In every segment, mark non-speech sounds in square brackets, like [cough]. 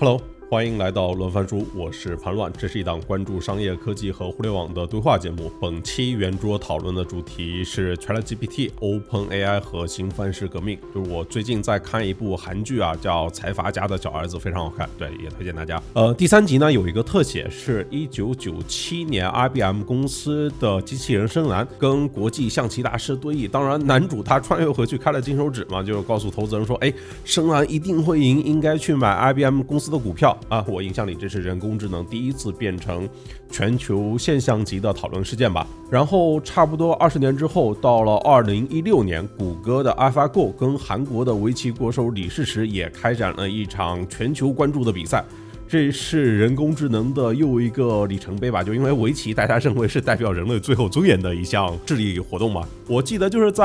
Hello，欢迎来到轮番书，我是盘乱，这是一档关注商业科技和互联网的对话节目。本期圆桌讨论的主题是 ChatGPT、OpenAI 和新范式革命。就是我最近在看一部韩剧啊，叫《财阀家的小儿子》，非常好看，对，也推荐大家。呃，第三集呢有一个特写，是一九九七年 IBM 公司的机器人深蓝跟国际象棋大师对弈。当然，男主他穿越回去开了金手指嘛，就告诉投资人说，哎，深蓝一定会赢，应该去买 IBM 公司的股票啊。我印象里，这是人工智能第一次变成全球现象级的讨论事件吧。然后差不多二十年之后，到了二零一六年，谷歌的 AlphaGo 跟韩国的围棋国手李世石也开展了一场全球关注的比赛。这是人工智能的又一个里程碑吧？就因为围棋，大家认为是代表人类最后尊严的一项智力活动嘛。我记得就是在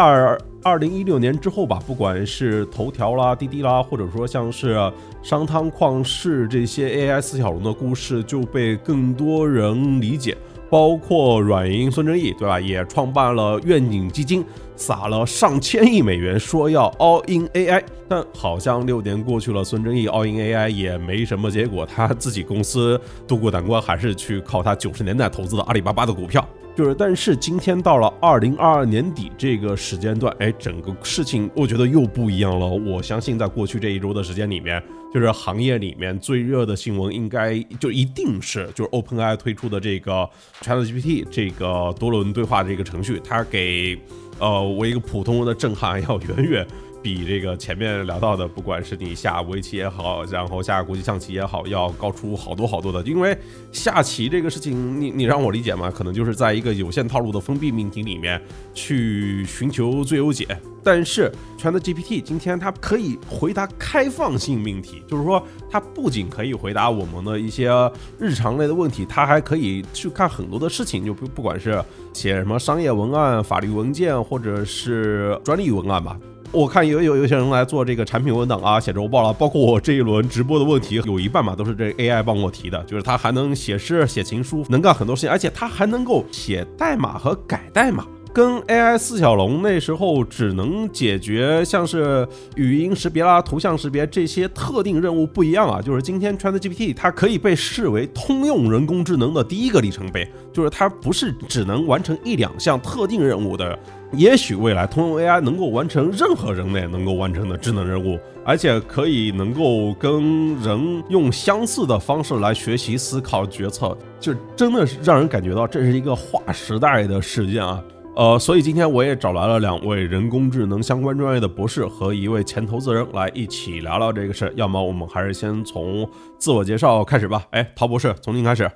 二零一六年之后吧，不管是头条啦、滴滴啦，或者说像是商汤旷世这些 AI 四小龙的故事，就被更多人理解。包括软银孙正义，对吧？也创办了愿景基金，撒了上千亿美元，说要 all in AI。但好像六年过去了，孙正义 all in AI 也没什么结果，他自己公司渡过难关，还是去靠他九十年代投资的阿里巴巴的股票。就是，但是今天到了二零二二年底这个时间段，哎，整个事情我觉得又不一样了。我相信在过去这一周的时间里面，就是行业里面最热的新闻，应该就一定是就是 OpenAI 推出的这个 ChatGPT 这个多轮对话这个程序，它给呃我一个普通人的震撼要远远。比这个前面聊到的，不管是你下围棋也好，然后下国际象棋也好，要高出好多好多的。因为下棋这个事情，你你让我理解嘛，可能就是在一个有限套路的封闭命题里面去寻求最优解。但是全的 GPT 今天它可以回答开放性命题，就是说它不仅可以回答我们的一些日常类的问题，它还可以去看很多的事情，就不不管是写什么商业文案、法律文件，或者是专利文案吧。我看有有有些人来做这个产品文档啊，写周报了，包括我这一轮直播的问题，有一半嘛都是这 AI 帮我提的，就是它还能写诗、写情书，能干很多事情，而且它还能够写代码和改代码，跟 AI 四小龙那时候只能解决像是语音识别啦、图像识别这些特定任务不一样啊，就是今天 ChatGPT 它可以被视为通用人工智能的第一个里程碑，就是它不是只能完成一两项特定任务的。也许未来通用 AI 能够完成任何人类能够完成的智能任务，而且可以能够跟人用相似的方式来学习、思考、决策，就真的是让人感觉到这是一个划时代的事件啊！呃，所以今天我也找来了两位人工智能相关专业的博士和一位前投资人来一起聊聊这个事儿。要么我们还是先从自我介绍开始吧。哎，陶博士，从您开始。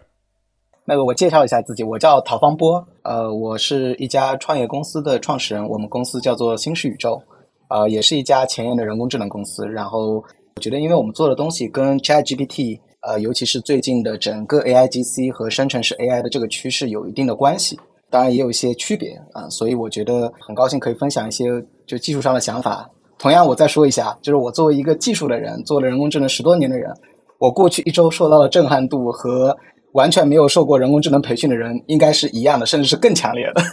那个我介绍一下自己，我叫陶方波，呃，我是一家创业公司的创始人，我们公司叫做新视宇宙，呃，也是一家前沿的人工智能公司。然后我觉得，因为我们做的东西跟 ChatGPT，呃，尤其是最近的整个 AIGC 和生成式 AI 的这个趋势有一定的关系，当然也有一些区别啊，所以我觉得很高兴可以分享一些就技术上的想法。同样，我再说一下，就是我作为一个技术的人，做了人工智能十多年的人，我过去一周受到的震撼度和。完全没有受过人工智能培训的人，应该是一样的，甚至是更强烈的。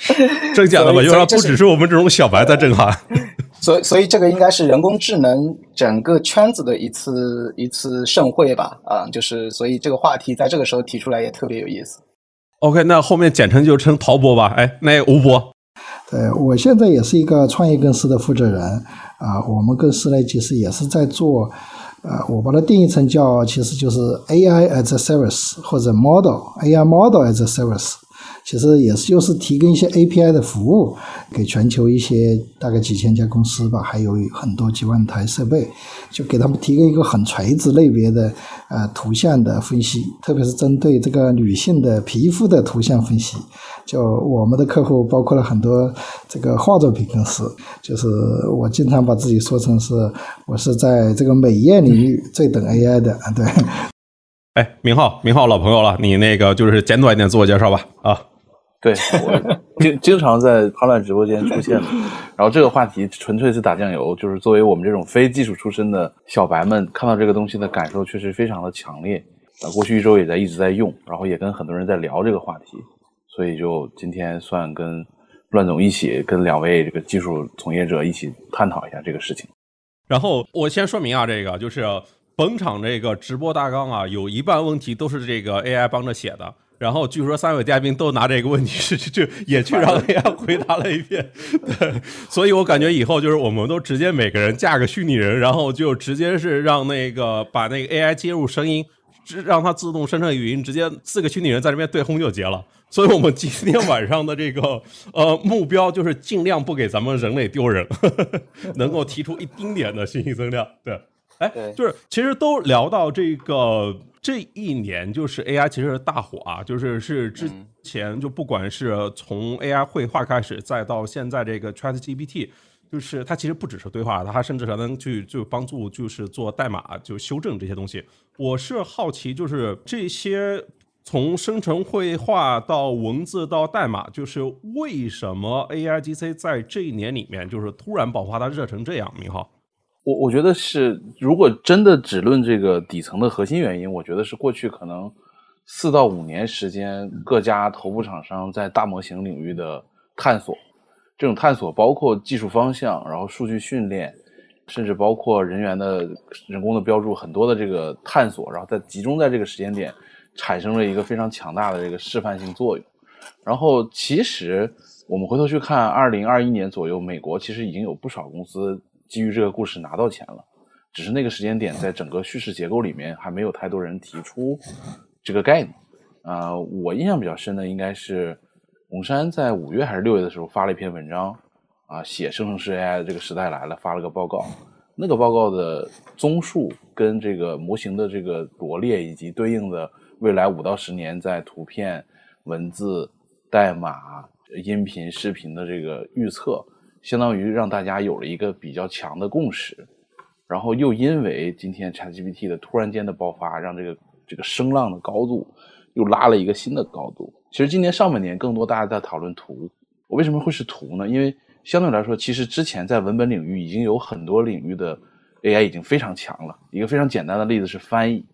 [laughs] 真假的吧？因为不只是我们这种小白在震撼。[laughs] 所以，所以这个应该是人工智能整个圈子的一次一次盛会吧？啊，就是所以这个话题在这个时候提出来也特别有意思。OK，那后面简称就称陶博吧。哎，那吴博，对我现在也是一个创业公司的负责人啊。我们公司呢，其实也是在做。呃，我把它定义成叫，其实就是 AI as a service 或者 model AI model as a service。其实也是就是提供一些 API 的服务给全球一些大概几千家公司吧，还有很多几万台设备，就给他们提供一个很垂直类别的呃图像的分析，特别是针对这个女性的皮肤的图像分析。就我们的客户包括了很多这个化妆品公司，就是我经常把自己说成是我是在这个美业领域最懂 AI 的啊，对。哎，明浩，明浩老朋友了，你那个就是简短一点自我介绍吧啊。对，我经经常在潘乱直播间出现，然后这个话题纯粹是打酱油，就是作为我们这种非技术出身的小白们，看到这个东西的感受确实非常的强烈。啊，过去一周也在一直在用，然后也跟很多人在聊这个话题，所以就今天算跟乱总一起，跟两位这个技术从业者一起探讨一下这个事情。然后我先说明啊，这个就是。本场这个直播大纲啊，有一半问题都是这个 AI 帮着写的。然后据说三位嘉宾都拿这个问题去就也去让 [laughs] AI 回答了一遍，对，所以我感觉以后就是我们都直接每个人架个虚拟人，然后就直接是让那个把那个 AI 接入声音，让它自动生成语音，直接四个虚拟人在这边对轰就结了。所以我们今天晚上的这个呃目标就是尽量不给咱们人类丢人，[laughs] 能够提出一丁点的信息增量。对，哎，就是其实都聊到这个。这一年就是 AI 其实是大火啊，就是是之前就不管是从 AI 绘画开始，再到现在这个 ChatGPT，就是它其实不只是对话，它甚至还能去就帮助就是做代码就修正这些东西。我是好奇，就是这些从生成绘画到文字到代码，就是为什么 AIGC 在这一年里面就是突然爆发，它热成这样？明浩。我我觉得是，如果真的只论这个底层的核心原因，我觉得是过去可能四到五年时间，各家头部厂商在大模型领域的探索，这种探索包括技术方向，然后数据训练，甚至包括人员的人工的标注，很多的这个探索，然后在集中在这个时间点，产生了一个非常强大的这个示范性作用。然后其实我们回头去看，二零二一年左右，美国其实已经有不少公司。基于这个故事拿到钱了，只是那个时间点在整个叙事结构里面还没有太多人提出这个概念。啊，我印象比较深的应该是红山在五月还是六月的时候发了一篇文章，啊，写生成式 AI 的这个时代来了，发了个报告。那个报告的综述跟这个模型的这个罗列以及对应的未来五到十年在图片、文字、代码、音频、视频的这个预测。相当于让大家有了一个比较强的共识，然后又因为今天 ChatGPT 的突然间的爆发，让这个这个声浪的高度又拉了一个新的高度。其实今年上半年更多大家在讨论图，我为什么会是图呢？因为相对来说，其实之前在文本领域已经有很多领域的 AI 已经非常强了。一个非常简单的例子是翻译，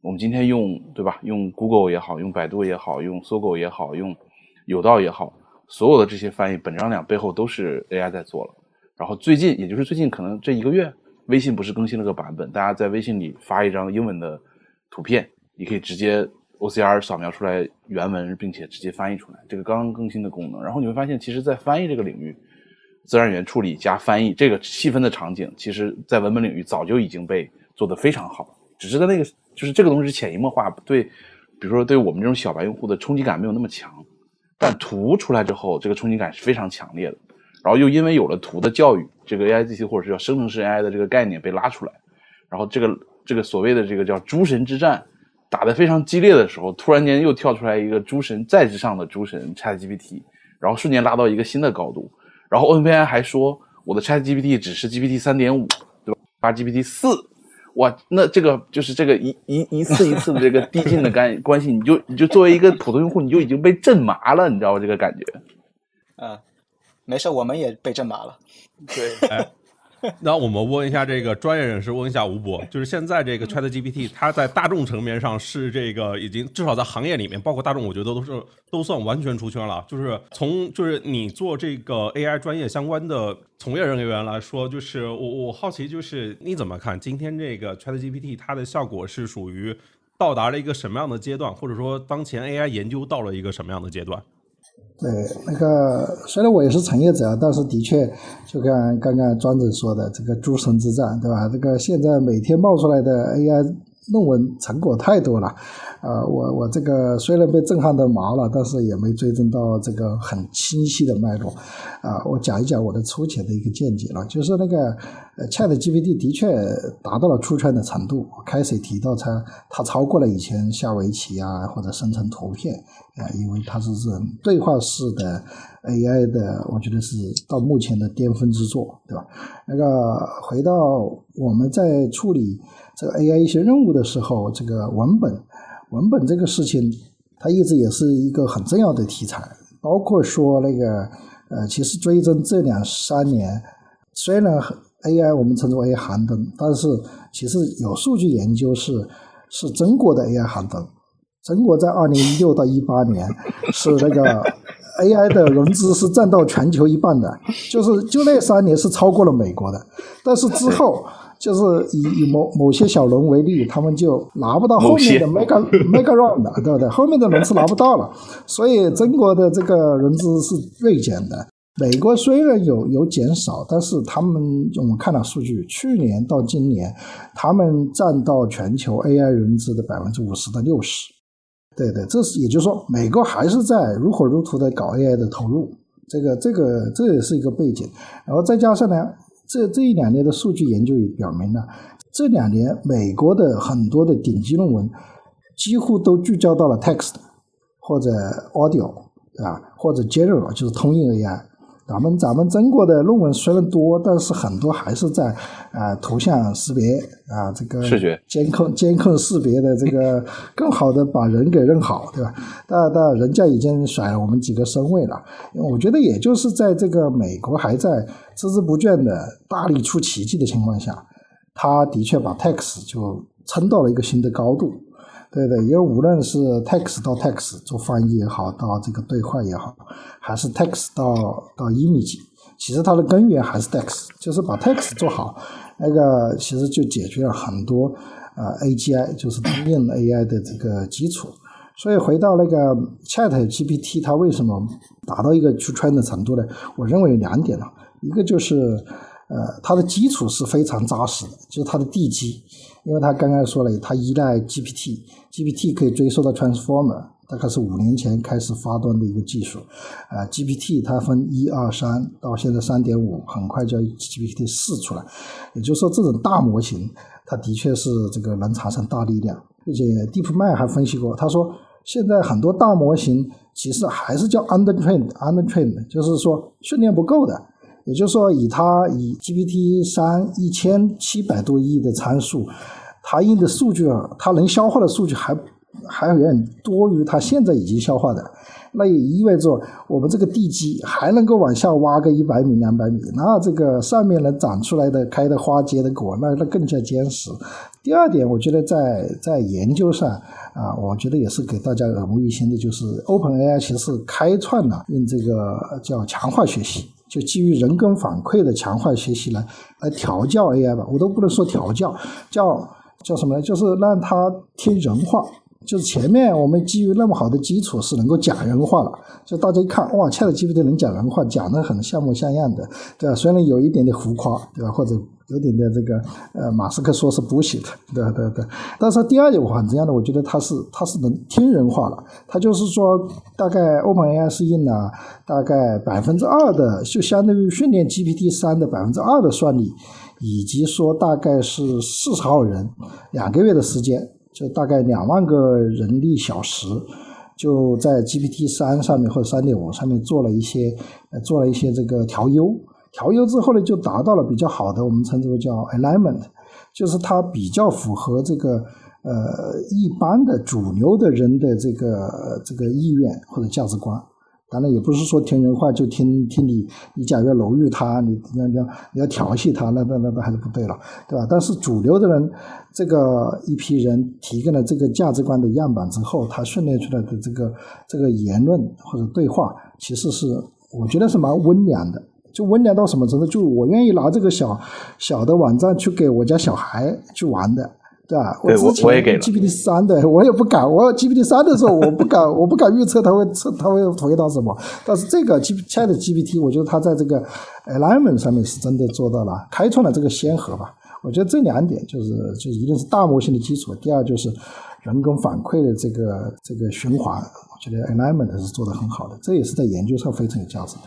我们今天用对吧？用 Google 也好，用百度也好，用搜狗也好，用有道也好。所有的这些翻译，本质上讲背后都是 AI 在做了。然后最近，也就是最近可能这一个月，微信不是更新了个版本，大家在微信里发一张英文的图片，你可以直接 OCR 扫描出来原文，并且直接翻译出来。这个刚刚更新的功能。然后你会发现，其实，在翻译这个领域，自然语言处理加翻译这个细分的场景，其实在文本领域早就已经被做得非常好。只是在那个，就是这个东西是潜移默化，对，比如说对我们这种小白用户的冲击感没有那么强。但图出来之后，这个冲击感是非常强烈的。然后又因为有了图的教育，这个 A I G C 或者是叫生成式 A I 的这个概念被拉出来，然后这个这个所谓的这个叫诸神之战打得非常激烈的时候，突然间又跳出来一个诸神在之上的诸神 Chat G P T，然后瞬间拉到一个新的高度。然后 Open A I 还说我的 Chat G P T 只是 G P T 三点五，对吧？发 G P T 四。哇，那这个就是这个一一一次一次的这个递进的干关系，你就你就作为一个普通用户，你就已经被震麻了，你知道吗？这个感觉。嗯，没事，我们也被震麻了。对。哎。[laughs] [laughs] 那我们问一下这个专业人士，问一下吴博，就是现在这个 Chat GPT，它在大众层面上是这个已经至少在行业里面，包括大众，我觉得都是都算完全出圈了。就是从就是你做这个 AI 专业相关的从业人员来说，就是我我好奇就是你怎么看今天这个 Chat GPT 它的效果是属于到达了一个什么样的阶段，或者说当前 AI 研究到了一个什么样的阶段？对，那个虽然我也是从业者，但是的确，就跟刚刚庄子说的这个诸神之战，对吧？这个现在每天冒出来的 AI。论文成果太多了，呃，我我这个虽然被震撼的麻了，但是也没追踪到这个很清晰的脉络，啊，我讲一讲我的粗浅的一个见解了，就是那个，Chat GPT 的确达到了出圈的程度，开始提到它它超过了以前下围棋啊或者生成图片啊，因为它是这种对话式的 AI 的，我觉得是到目前的巅峰之作，对吧？那个回到我们在处理。这个 AI 一些任务的时候，这个文本文本这个事情，它一直也是一个很重要的题材。包括说那个呃，其实追踪这两三年，虽然 AI 我们称之为寒冬，但是其实有数据研究是是中国的 AI 寒冬。中国在二零一六到一八年是那个 AI 的融资是占到全球一半的，就是就那三年是超过了美国的。但是之后。就是以以某某些小轮为例，他们就拿不到后面的 mega [laughs] mega round，对不对？后面的轮次拿不到了，所以中国的这个融资是锐减的。美国虽然有有减少，但是他们我们看了数据，去年到今年，他们占到全球 AI 融资的百分之五十到六十。对对，这是也就是说，美国还是在如火如荼的搞 AI 的投入。这个这个这也是一个背景，然后再加上呢，这这一两年的数据研究也表明了，这两年美国的很多的顶级论文几乎都聚焦到了 text 或者 audio，对吧？或者 general 就是通用 AI。咱们咱们中国的论文虽然多，但是很多还是在啊图像识别啊这个视觉监控监控识别的这个 [laughs] 更好的把人给认好，对吧？但但人家已经甩了我们几个身位了。我觉得也就是在这个美国还在孜孜不倦的大力出奇迹的情况下，他的确把 text 就撑到了一个新的高度。对对，因为无论是 text 到 text 做翻译也好，到这个对话也好，还是 text 到到 image，其实它的根源还是 text，就是把 text 做好，那个其实就解决了很多呃 AGI，就是通用 AI 的这个基础。所以回到那个 Chat GPT，它为什么达到一个出圈的程度呢？我认为有两点呢，一个就是呃它的基础是非常扎实的，就是它的地基。因为他刚刚说了，他依赖 GPT，GPT 可以追溯到 Transformer，大概是五年前开始发端的一个技术。啊，GPT 它分一二三，到现在三点五，很快就要 GPT 四出来。也就是说，这种大模型，它的确是这个能产生大力量。并且 DeepMind 还分析过，他说现在很多大模型其实还是叫 undertrain，undertrain，就是说训练不够的。也就是说，以它以 GPT 三一千七百多亿的参数。它印的数据啊，它能消化的数据还还远远多于它现在已经消化的，那也意味着我们这个地基还能够往下挖个一百米、两百米，那这个上面能长出来的、开的花、结的果，那那更加坚实。第二点，我觉得在在研究上啊，我觉得也是给大家耳目一新的，就是 OpenAI 其实开创了用这个叫强化学习。就基于人跟反馈的强化学习来来调教 AI 吧，我都不能说调教，叫。叫什么呢？就是让它听人话。就是前面我们基于那么好的基础是能够讲人话了，就大家一看哇，ChatGPT 能讲人话，讲得很像模像样的，对吧？虽然有一点点浮夸，对吧？或者有点点这个呃，马斯克说是 bullshit，[laughs] 对对对。但是第二点话怎样的？我觉得它是它是能听人话了。它就是说，大概 OpenAI 是用了大概百分之二的，就相当于训练 GPT 三的百分之二的算力。以及说大概是四十号人，两个月的时间，就大概两万个人力小时，就在 GPT 三上面或者三点五上面做了一些，做了一些这个调优，调优之后呢，就达到了比较好的，我们称之为叫 alignment，就是它比较符合这个呃一般的主流的人的这个这个意愿或者价值观。当然也不是说听人话就听听你，你假如要楼遇他，你你要你要你要调戏他，那那那那还是不对了，对吧？但是主流的人，这个一批人提供了这个价值观的样板之后，他训练出来的这个这个言论或者对话，其实是我觉得是蛮温良的。就温良到什么程度？就我愿意拿这个小小的网站去给我家小孩去玩的。对吧？我之前 GPT 三的，我也不敢。我 GPT 三的时候，我不敢，[laughs] 我不敢预测它会测，它会回答什么。但是这个 G Chat GPT，我觉得它在这个 alignment 上面是真的做到了，开创了这个先河吧。我觉得这两点就是，就一定是大模型的基础，第二就是人工反馈的这个这个循环。我觉得 alignment 是做的很好的，这也是在研究上非常有价值的。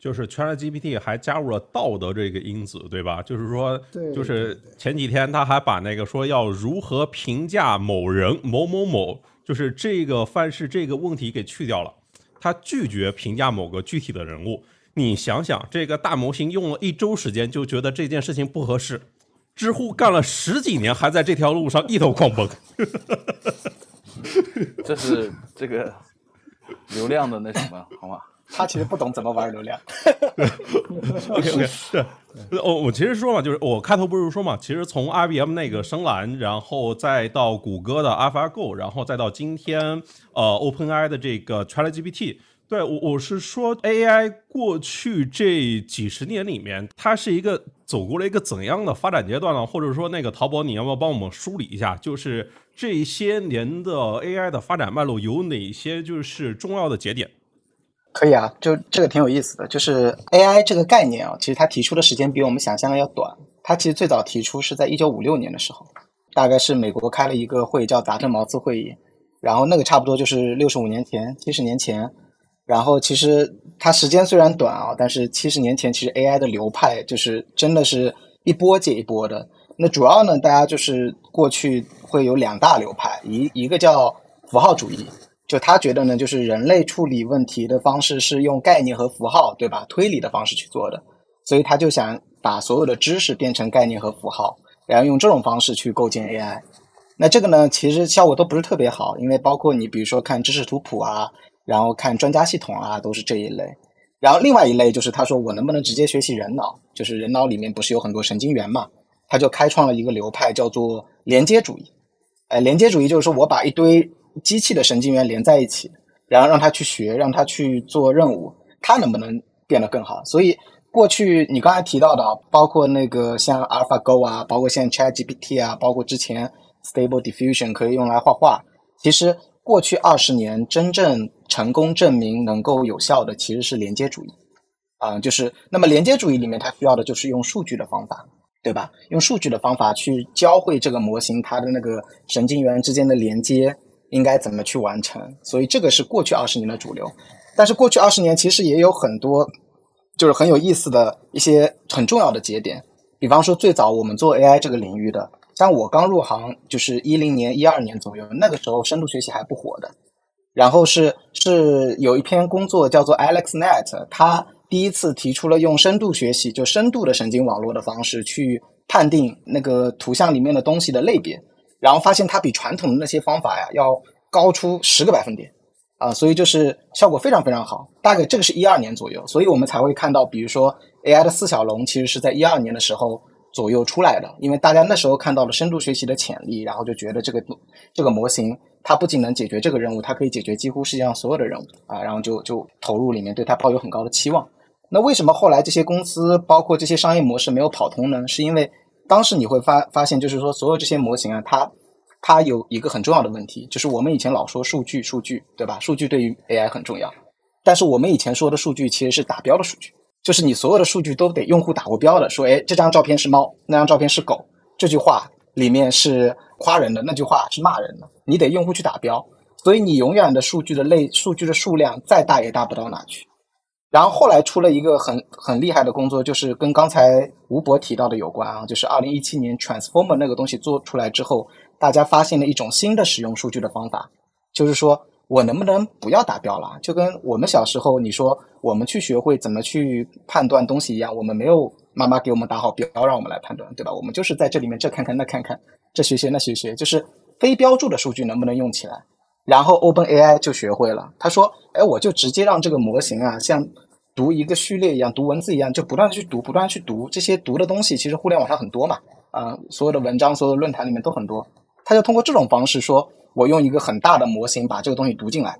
就是 ChatGPT 还加入了道德这个因子，对吧？就是说，就是前几天他还把那个说要如何评价某人某某某，就是这个范式这个问题给去掉了，他拒绝评价某个具体的人物。你想想，这个大模型用了一周时间就觉得这件事情不合适，知乎干了十几年还在这条路上一头狂奔，[laughs] 这是这个流量的那什么，好吗？他其实不懂怎么玩流量。[laughs] OK OK，[laughs] 对，我我其实说嘛，就是我开头不是说嘛，其实从 IBM 那个深蓝，然后再到谷歌的 AlphaGo，然后再到今天呃 OpenAI 的这个 ChatGPT，对我我是说，AI 过去这几十年里面，它是一个走过了一个怎样的发展阶段呢？或者说，那个淘宝，你要不要帮我们梳理一下？就是这些年的 AI 的发展脉络有哪些就是重要的节点？可以啊，就这个挺有意思的。就是 AI 这个概念啊，其实它提出的时间比我们想象的要短。它其实最早提出是在一九五六年的时候，大概是美国开了一个会叫达特茅斯会议，然后那个差不多就是六十五年前、七十年前。然后其实它时间虽然短啊，但是七十年前其实 AI 的流派就是真的是一波接一波的。那主要呢，大家就是过去会有两大流派，一一个叫符号主义，就他觉得呢，就是人类处理问题的方式是用概念和符号，对吧？推理的方式去做的，所以他就想把所有的知识变成概念和符号，然后用这种方式去构建 AI。那这个呢，其实效果都不是特别好，因为包括你比如说看知识图谱啊。然后看专家系统啊，都是这一类。然后另外一类就是他说我能不能直接学习人脑？就是人脑里面不是有很多神经元嘛？他就开创了一个流派叫做连接主义。哎，连接主义就是说我把一堆机器的神经元连在一起，然后让它去学，让它去做任务，它能不能变得更好？所以过去你刚才提到的，包括那个像 AlphaGo 啊，包括像 ChatGPT 啊，包括之前 Stable Diffusion 可以用来画画，其实。过去二十年，真正成功证明能够有效的其实是连接主义，啊，就是那么连接主义里面它需要的就是用数据的方法，对吧？用数据的方法去教会这个模型它的那个神经元之间的连接应该怎么去完成，所以这个是过去二十年的主流。但是过去二十年其实也有很多就是很有意思的一些很重要的节点，比方说最早我们做 AI 这个领域的。像我刚入行就是一零年、一二年左右，那个时候深度学习还不火的。然后是是有一篇工作叫做 AlexNet，他第一次提出了用深度学习，就深度的神经网络的方式去判定那个图像里面的东西的类别，然后发现它比传统的那些方法呀要高出十个百分点啊，所以就是效果非常非常好。大概这个是一二年左右，所以我们才会看到，比如说 AI 的四小龙，其实是在一二年的时候。左右出来的，因为大家那时候看到了深度学习的潜力，然后就觉得这个这个模型它不仅能解决这个任务，它可以解决几乎世界上所有的任务啊，然后就就投入里面，对它抱有很高的期望。那为什么后来这些公司包括这些商业模式没有跑通呢？是因为当时你会发发现，就是说所有这些模型啊，它它有一个很重要的问题，就是我们以前老说数据数据，对吧？数据对于 AI 很重要，但是我们以前说的数据其实是打标的数据。就是你所有的数据都得用户打过标的，说，哎，这张照片是猫，那张照片是狗，这句话里面是夸人的，那句话是骂人的，你得用户去打标，所以你永远的数据的类数据的数量再大也大不到哪去。然后后来出了一个很很厉害的工作，就是跟刚才吴博提到的有关啊，就是二零一七年 Transformer 那个东西做出来之后，大家发现了一种新的使用数据的方法，就是说。我能不能不要打标了？就跟我们小时候你说我们去学会怎么去判断东西一样，我们没有妈妈给我们打好标让我们来判断，对吧？我们就是在这里面这看看那看看，这学学那学学，就是非标注的数据能不能用起来？然后 Open AI 就学会了，他说：“哎，我就直接让这个模型啊，像读一个序列一样，读文字一样，就不断的去读，不断去读这些读的东西。其实互联网上很多嘛，啊，所有的文章，所有的论坛里面都很多。他就通过这种方式说。”我用一个很大的模型把这个东西读进来，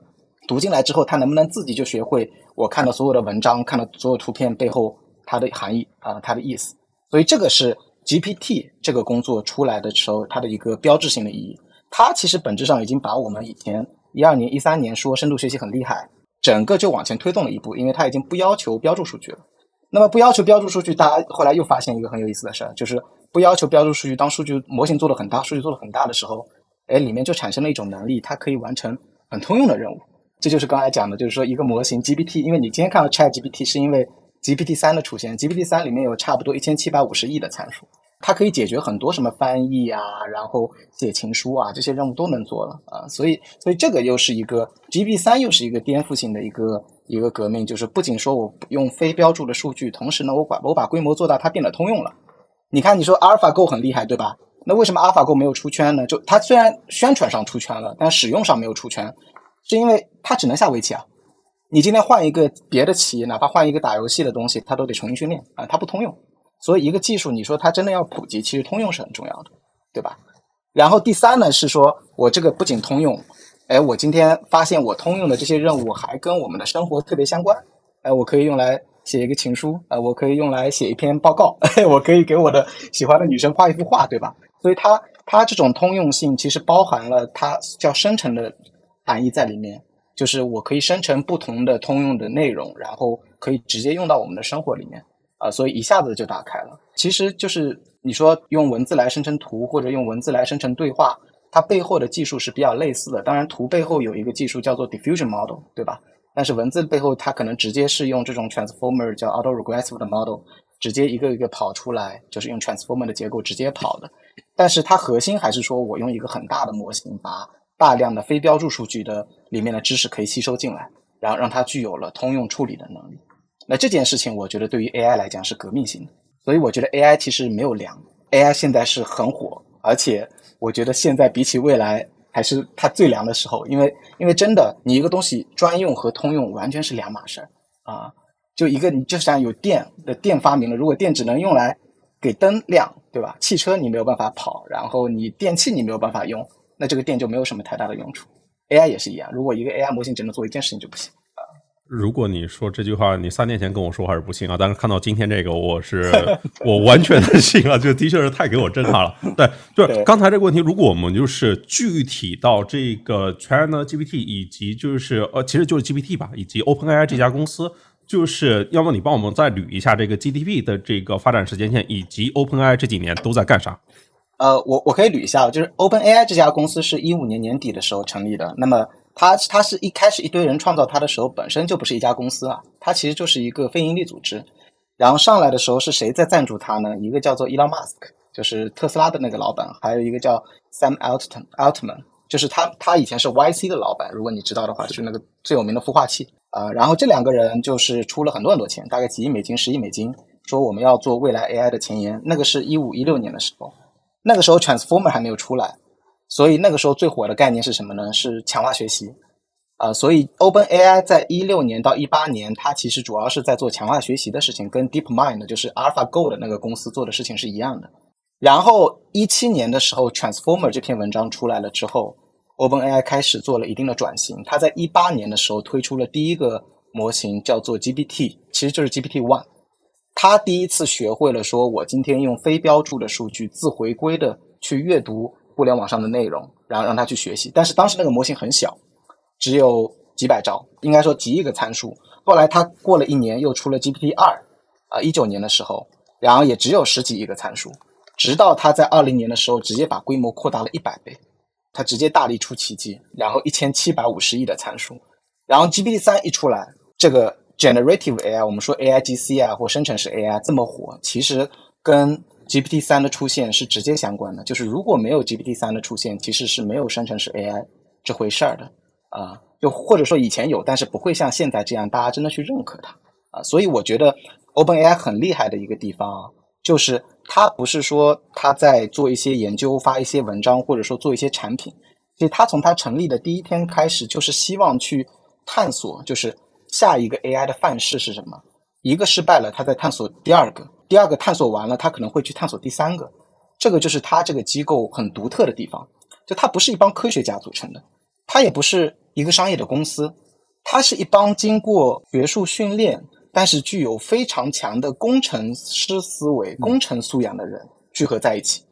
读进来之后，它能不能自己就学会我看到所有的文章、看到所有图片背后它的含义啊，它的意思？所以这个是 GPT 这个工作出来的时候它的一个标志性的意义。它其实本质上已经把我们以前一二年、一三年说深度学习很厉害，整个就往前推动了一步，因为它已经不要求标注数据了。那么不要求标注数据，大家后来又发现一个很有意思的事儿，就是不要求标注数据，当数据模型做的很大，数据做的很大的时候。哎，里面就产生了一种能力，它可以完成很通用的任务。这就是刚才讲的，就是说一个模型 GPT，因为你今天看到 Chat GPT，是因为 GPT 三的出现。GPT 三里面有差不多一千七百五十亿的参数，它可以解决很多什么翻译啊，然后写情书啊这些任务都能做了啊。所以，所以这个又是一个 GPT 三，又是一个颠覆性的一个一个革命，就是不仅说我用非标注的数据，同时呢，我把我把规模做大，它变得通用了。你看，你说 AlphaGo 很厉害，对吧？那为什么阿尔法狗没有出圈呢？就它虽然宣传上出圈了，但使用上没有出圈，是因为它只能下围棋啊。你今天换一个别的棋，哪怕换一个打游戏的东西，它都得重新训练啊，它不通用。所以一个技术，你说它真的要普及，其实通用是很重要的，对吧？然后第三呢是说，我这个不仅通用，哎，我今天发现我通用的这些任务还跟我们的生活特别相关，哎，我可以用来写一个情书，呃，我可以用来写一篇报告，我可以给我的喜欢的女生画一幅画，对吧？所以它它这种通用性其实包含了它叫生成的含义在里面，就是我可以生成不同的通用的内容，然后可以直接用到我们的生活里面啊，所以一下子就打开了。其实就是你说用文字来生成图，或者用文字来生成对话。它背后的技术是比较类似的，当然图背后有一个技术叫做 diffusion model，对吧？但是文字背后它可能直接是用这种 transformer 叫 autoregressive 的 model，直接一个一个跑出来，就是用 transformer 的结构直接跑的。但是它核心还是说我用一个很大的模型，把大量的非标注数据的里面的知识可以吸收进来，然后让它具有了通用处理的能力。那这件事情我觉得对于 AI 来讲是革命性的，所以我觉得 AI 其实没有凉，AI 现在是很火，而且。我觉得现在比起未来还是它最凉的时候，因为因为真的，你一个东西专用和通用完全是两码事儿啊。就一个你就像有电的电发明了，如果电只能用来给灯亮，对吧？汽车你没有办法跑，然后你电器你没有办法用，那这个电就没有什么太大的用处。AI 也是一样，如果一个 AI 模型只能做一件事情就不行。如果你说这句话，你三年前跟我说还是不信啊，但是看到今天这个，我是 [laughs] 我完全的信了，就的确是太给我震撼了。对，就是刚才这个问题，如果我们就是具体到这个 China GPT 以及就是呃，其实就是 GPT 吧，以及 OpenAI 这家公司，就是要么你帮我们再捋一下这个 GDP 的这个发展时间线，以及 OpenAI 这几年都在干啥？呃，我我可以捋一下，就是 OpenAI 这家公司是一五年年底的时候成立的，那么。它它是一开始一堆人创造它的时候，本身就不是一家公司啊，它其实就是一个非盈利组织。然后上来的时候是谁在赞助它呢？一个叫做 Elon Musk，就是特斯拉的那个老板，还有一个叫 Sam Altman Altman，就是他他以前是 YC 的老板，如果你知道的话，就是那个最有名的孵化器啊。然后这两个人就是出了很多很多钱，大概几亿美金、十亿美金，说我们要做未来 AI 的前沿。那个是一五一六年的时候，那个时候 Transformer 还没有出来。所以那个时候最火的概念是什么呢？是强化学习，啊，所以 Open AI 在一六年到一八年，它其实主要是在做强化学习的事情，跟 DeepMind 就是 AlphaGo 的那个公司做的事情是一样的。然后一七年的时候，Transformer 这篇文章出来了之后，Open AI 开始做了一定的转型。它在一八年的时候推出了第一个模型，叫做 GPT，其实就是 GPT One。它第一次学会了说，我今天用非标注的数据自回归的去阅读。互联网上的内容，然后让他去学习。但是当时那个模型很小，只有几百兆，应该说几亿个参数。后来他过了一年，又出了 GPT 二，啊，一九年的时候，然后也只有十几亿个参数。直到他在二零年的时候，直接把规模扩大了一百倍，他直接大力出奇迹，然后一千七百五十亿的参数。然后 GPT 三一出来，这个 Generative AI，我们说 AIGC 啊，或生成式 AI 这么火，其实跟 GPT 三的出现是直接相关的，就是如果没有 GPT 三的出现，其实是没有生成式 AI 这回事儿的啊，就或者说以前有，但是不会像现在这样大家真的去认可它啊。所以我觉得 OpenAI 很厉害的一个地方啊，就是它不是说它在做一些研究、发一些文章，或者说做一些产品，其实它从它成立的第一天开始，就是希望去探索，就是下一个 AI 的范式是什么。一个失败了，他在探索第二个。第二个探索完了，他可能会去探索第三个，这个就是他这个机构很独特的地方。就他不是一帮科学家组成的，他也不是一个商业的公司，他是一帮经过学术训练，但是具有非常强的工程师思维、工程素养的人聚合在一起，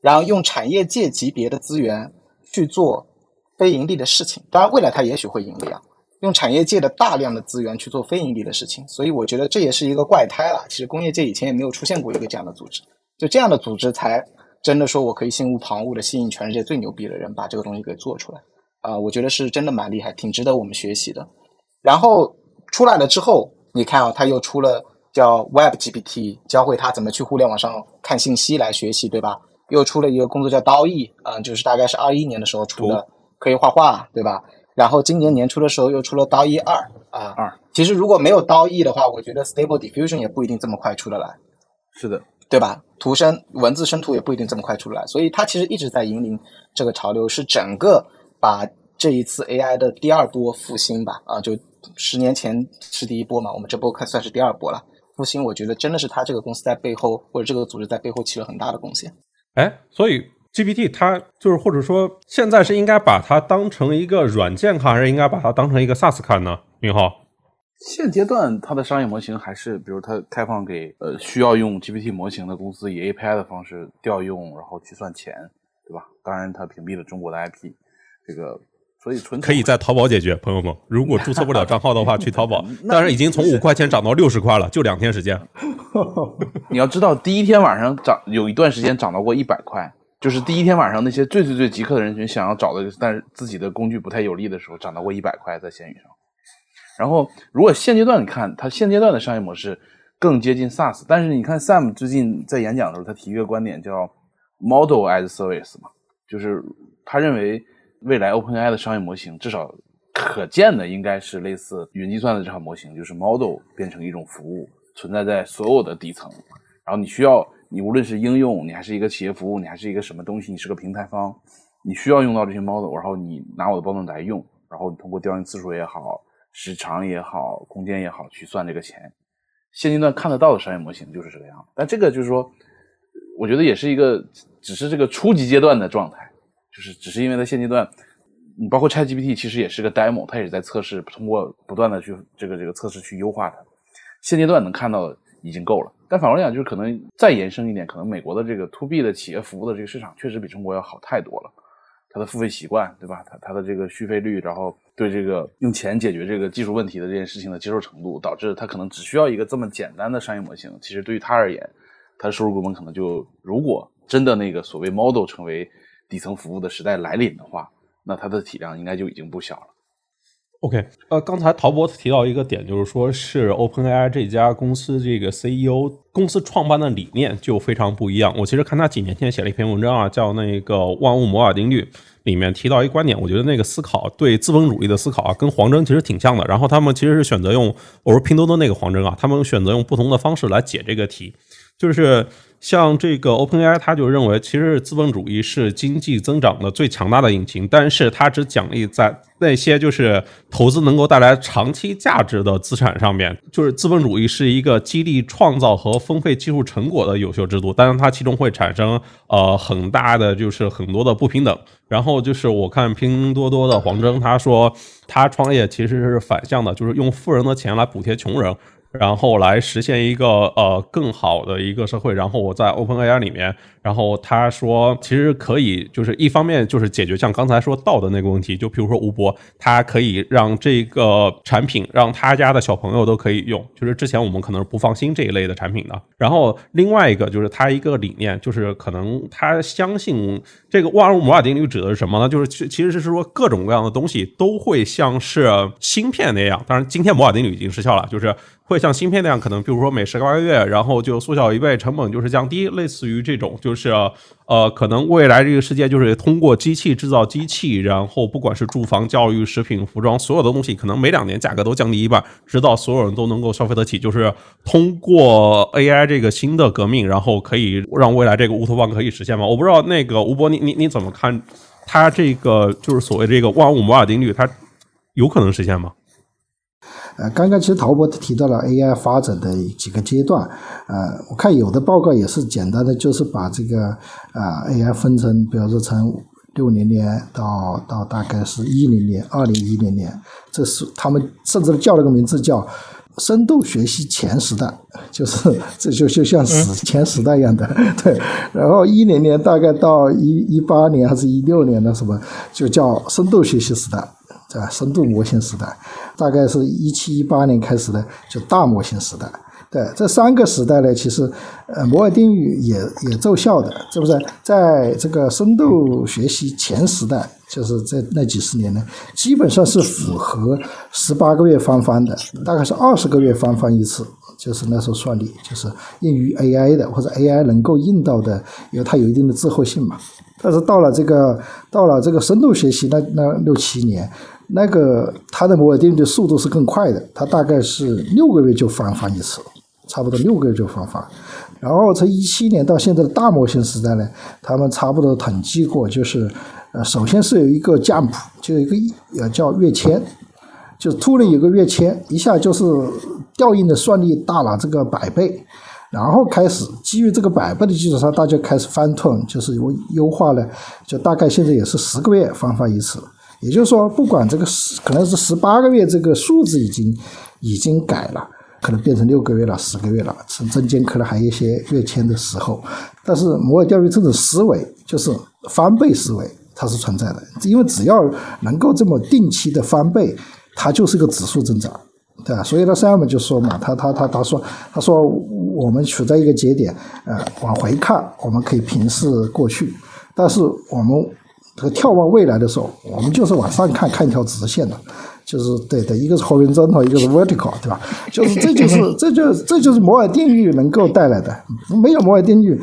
然后用产业界级别的资源去做非盈利的事情。当然，未来他也许会盈利啊。用产业界的大量的资源去做非盈利的事情，所以我觉得这也是一个怪胎了。其实工业界以前也没有出现过一个这样的组织，就这样的组织才真的说我可以心无旁骛的吸引全世界最牛逼的人把这个东西给做出来啊！我觉得是真的蛮厉害，挺值得我们学习的。然后出来了之后，你看啊，他又出了叫 Web GPT，教会他怎么去互联网上看信息来学习，对吧？又出了一个工作叫刀艺啊，就是大概是二一年的时候出的，可以画画，对吧？然后今年年初的时候又出了刀一二啊二，其实如果没有刀一的话，我觉得 Stable Diffusion 也不一定这么快出得来。是的，对吧？图生文字生图也不一定这么快出来，所以它其实一直在引领这个潮流，是整个把这一次 AI 的第二波复兴吧啊，就十年前是第一波嘛，我们这波看算是第二波了。复兴，我觉得真的是他这个公司在背后或者这个组织在背后起了很大的贡献。哎，所以。GPT 它就是或者说现在是应该把它当成一个软件看，还是应该把它当成一个 SaaS 看呢？明浩，现阶段它的商业模型还是，比如它开放给呃需要用 GPT 模型的公司以 API 的方式调用，然后去算钱，对吧？当然，它屏蔽了中国的 IP，这个。所以纯可以在淘宝解决，朋友们，如果注册不了账号的话，[laughs] 去淘宝。但是已经从五块钱涨到六十块了，就两天时间。[laughs] 你要知道，第一天晚上涨有一段时间涨到过一百块，就是第一天晚上那些最最最极客的人群想要找的，但是自己的工具不太有利的时候，涨到过一百块在闲鱼上。然后，如果现阶段你看它现阶段的商业模式更接近 SaaS，但是你看 Sam 最近在演讲的时候，他提一个观点叫 Model as Service 嘛，就是他认为。未来 OpenAI 的商业模型，至少可见的应该是类似云计算的这套模型，就是 model 变成一种服务，存在在所有的底层。然后你需要，你无论是应用，你还是一个企业服务，你还是一个什么东西，你是个平台方，你需要用到这些 model，然后你拿我的包装来用，然后你通过调用次数也好，时长也好，空间也好，去算这个钱。现阶段看得到的商业模型就是这个样子。但这个就是说，我觉得也是一个，只是这个初级阶段的状态。就是只是因为它现阶段，你包括 ChatGPT 其实也是个 demo，它也是在测试，通过不断的去这个这个测试去优化它。现阶段能看到的已经够了，但反过来讲，就是可能再延伸一点，可能美国的这个 To B 的企业服务的这个市场确实比中国要好太多了。它的付费习惯，对吧？它它的这个续费率，然后对这个用钱解决这个技术问题的这件事情的接受程度，导致它可能只需要一个这么简单的商业模型。其实对于它而言，它的收入规模可能就如果真的那个所谓 model 成为。底层服务的时代来临的话，那它的体量应该就已经不小了。OK，呃，刚才陶博提到一个点，就是说是 OpenAI 这家公司这个 CEO 公司创办的理念就非常不一样。我其实看他几年前写了一篇文章啊，叫那个万物摩尔定律，里面提到一个观点，我觉得那个思考对资本主义的思考啊，跟黄峥其实挺像的。然后他们其实是选择用，我说拼多多那个黄峥啊，他们选择用不同的方式来解这个题，就是。像这个 OpenAI，他就认为，其实资本主义是经济增长的最强大的引擎，但是它只奖励在那些就是投资能够带来长期价值的资产上面。就是资本主义是一个激励创造和分配技术成果的有效制度，但是它其中会产生呃很大的就是很多的不平等。然后就是我看拼多多的黄峥他说，他创业其实是反向的，就是用富人的钱来补贴穷人。然后来实现一个呃更好的一个社会。然后我在 OpenAI 里面，然后他说其实可以，就是一方面就是解决像刚才说到的那个问题，就比如说吴博，他可以让这个产品让他家的小朋友都可以用，就是之前我们可能是不放心这一类的产品的。然后另外一个就是他一个理念，就是可能他相信这个万物摩尔定律指的是什么呢？就是其其实是说各种各样的东西都会像是芯片那样，当然今天摩尔定律已经失效了，就是。会像芯片那样，可能比如说每十八个月，然后就缩小一倍，成本就是降低，类似于这种，就是呃，可能未来这个世界就是通过机器制造机器，然后不管是住房、教育、食品、服装，所有的东西可能每两年价格都降低一半，直到所有人都能够消费得起。就是通过 AI 这个新的革命，然后可以让未来这个乌托邦可以实现吗？我不知道那个吴博，你你你怎么看？它这个就是所谓这个万物摩尔定律，它有可能实现吗？呃，刚刚其实陶博提到了 AI 发展的几个阶段，呃，我看有的报告也是简单的，就是把这个啊 AI 分成，比如说从六零年到到大概是一零年、二零一零年，这是他们甚至叫了个名字叫深度学习前时代，[laughs] 就是这就就像史前时代一样的，对。然后一零年大概到一一八年还是一六年的什么，就叫深度学习时代。对吧深度模型时代，大概是一七一八年开始的，就大模型时代。对这三个时代呢，其实呃，摩尔定律也也奏效的，是不是？在这个深度学习前时代，就是在那几十年呢，基本上是符合十八个月翻番的，大概是二十个月翻番一次，就是那时候算力，就是用于 AI 的或者 AI 能够用到的，因为它有一定的滞后性嘛。但是到了这个到了这个深度学习那那六七年。那个它的摩尔定律速度是更快的，它大概是六个月就翻番一次，差不多六个月就翻番。然后从一七年到现在的大模型时代呢，他们差不多统计过，就是呃，首先是有一个 jump，就有一个呃叫跃迁，就突然有个跃迁，一下就是调用的算力大了这个百倍。然后开始基于这个百倍的基础上，大家开始翻腾，就是优优化了，就大概现在也是十个月翻发一次。也就是说，不管这个十可能是十八个月，这个数字已经已经改了，可能变成六个月了、十个月了，中中间可能还有一些跃迁的时候。但是摩尔定律这种思维就是翻倍思维，它是存在的，因为只要能够这么定期的翻倍，它就是个指数增长。对吧？所以呢，上面就说嘛，他他他他说，他说我们处在一个节点，呃，往回看，我们可以平视过去，但是我们这个眺望未来的时候，我们就是往上看，看一条直线的，就是对的，一个是 horizontal，一个是 vertical，对吧？就是这就 [laughs] 是这就这就是摩尔定律能够带来的，没有摩尔定律。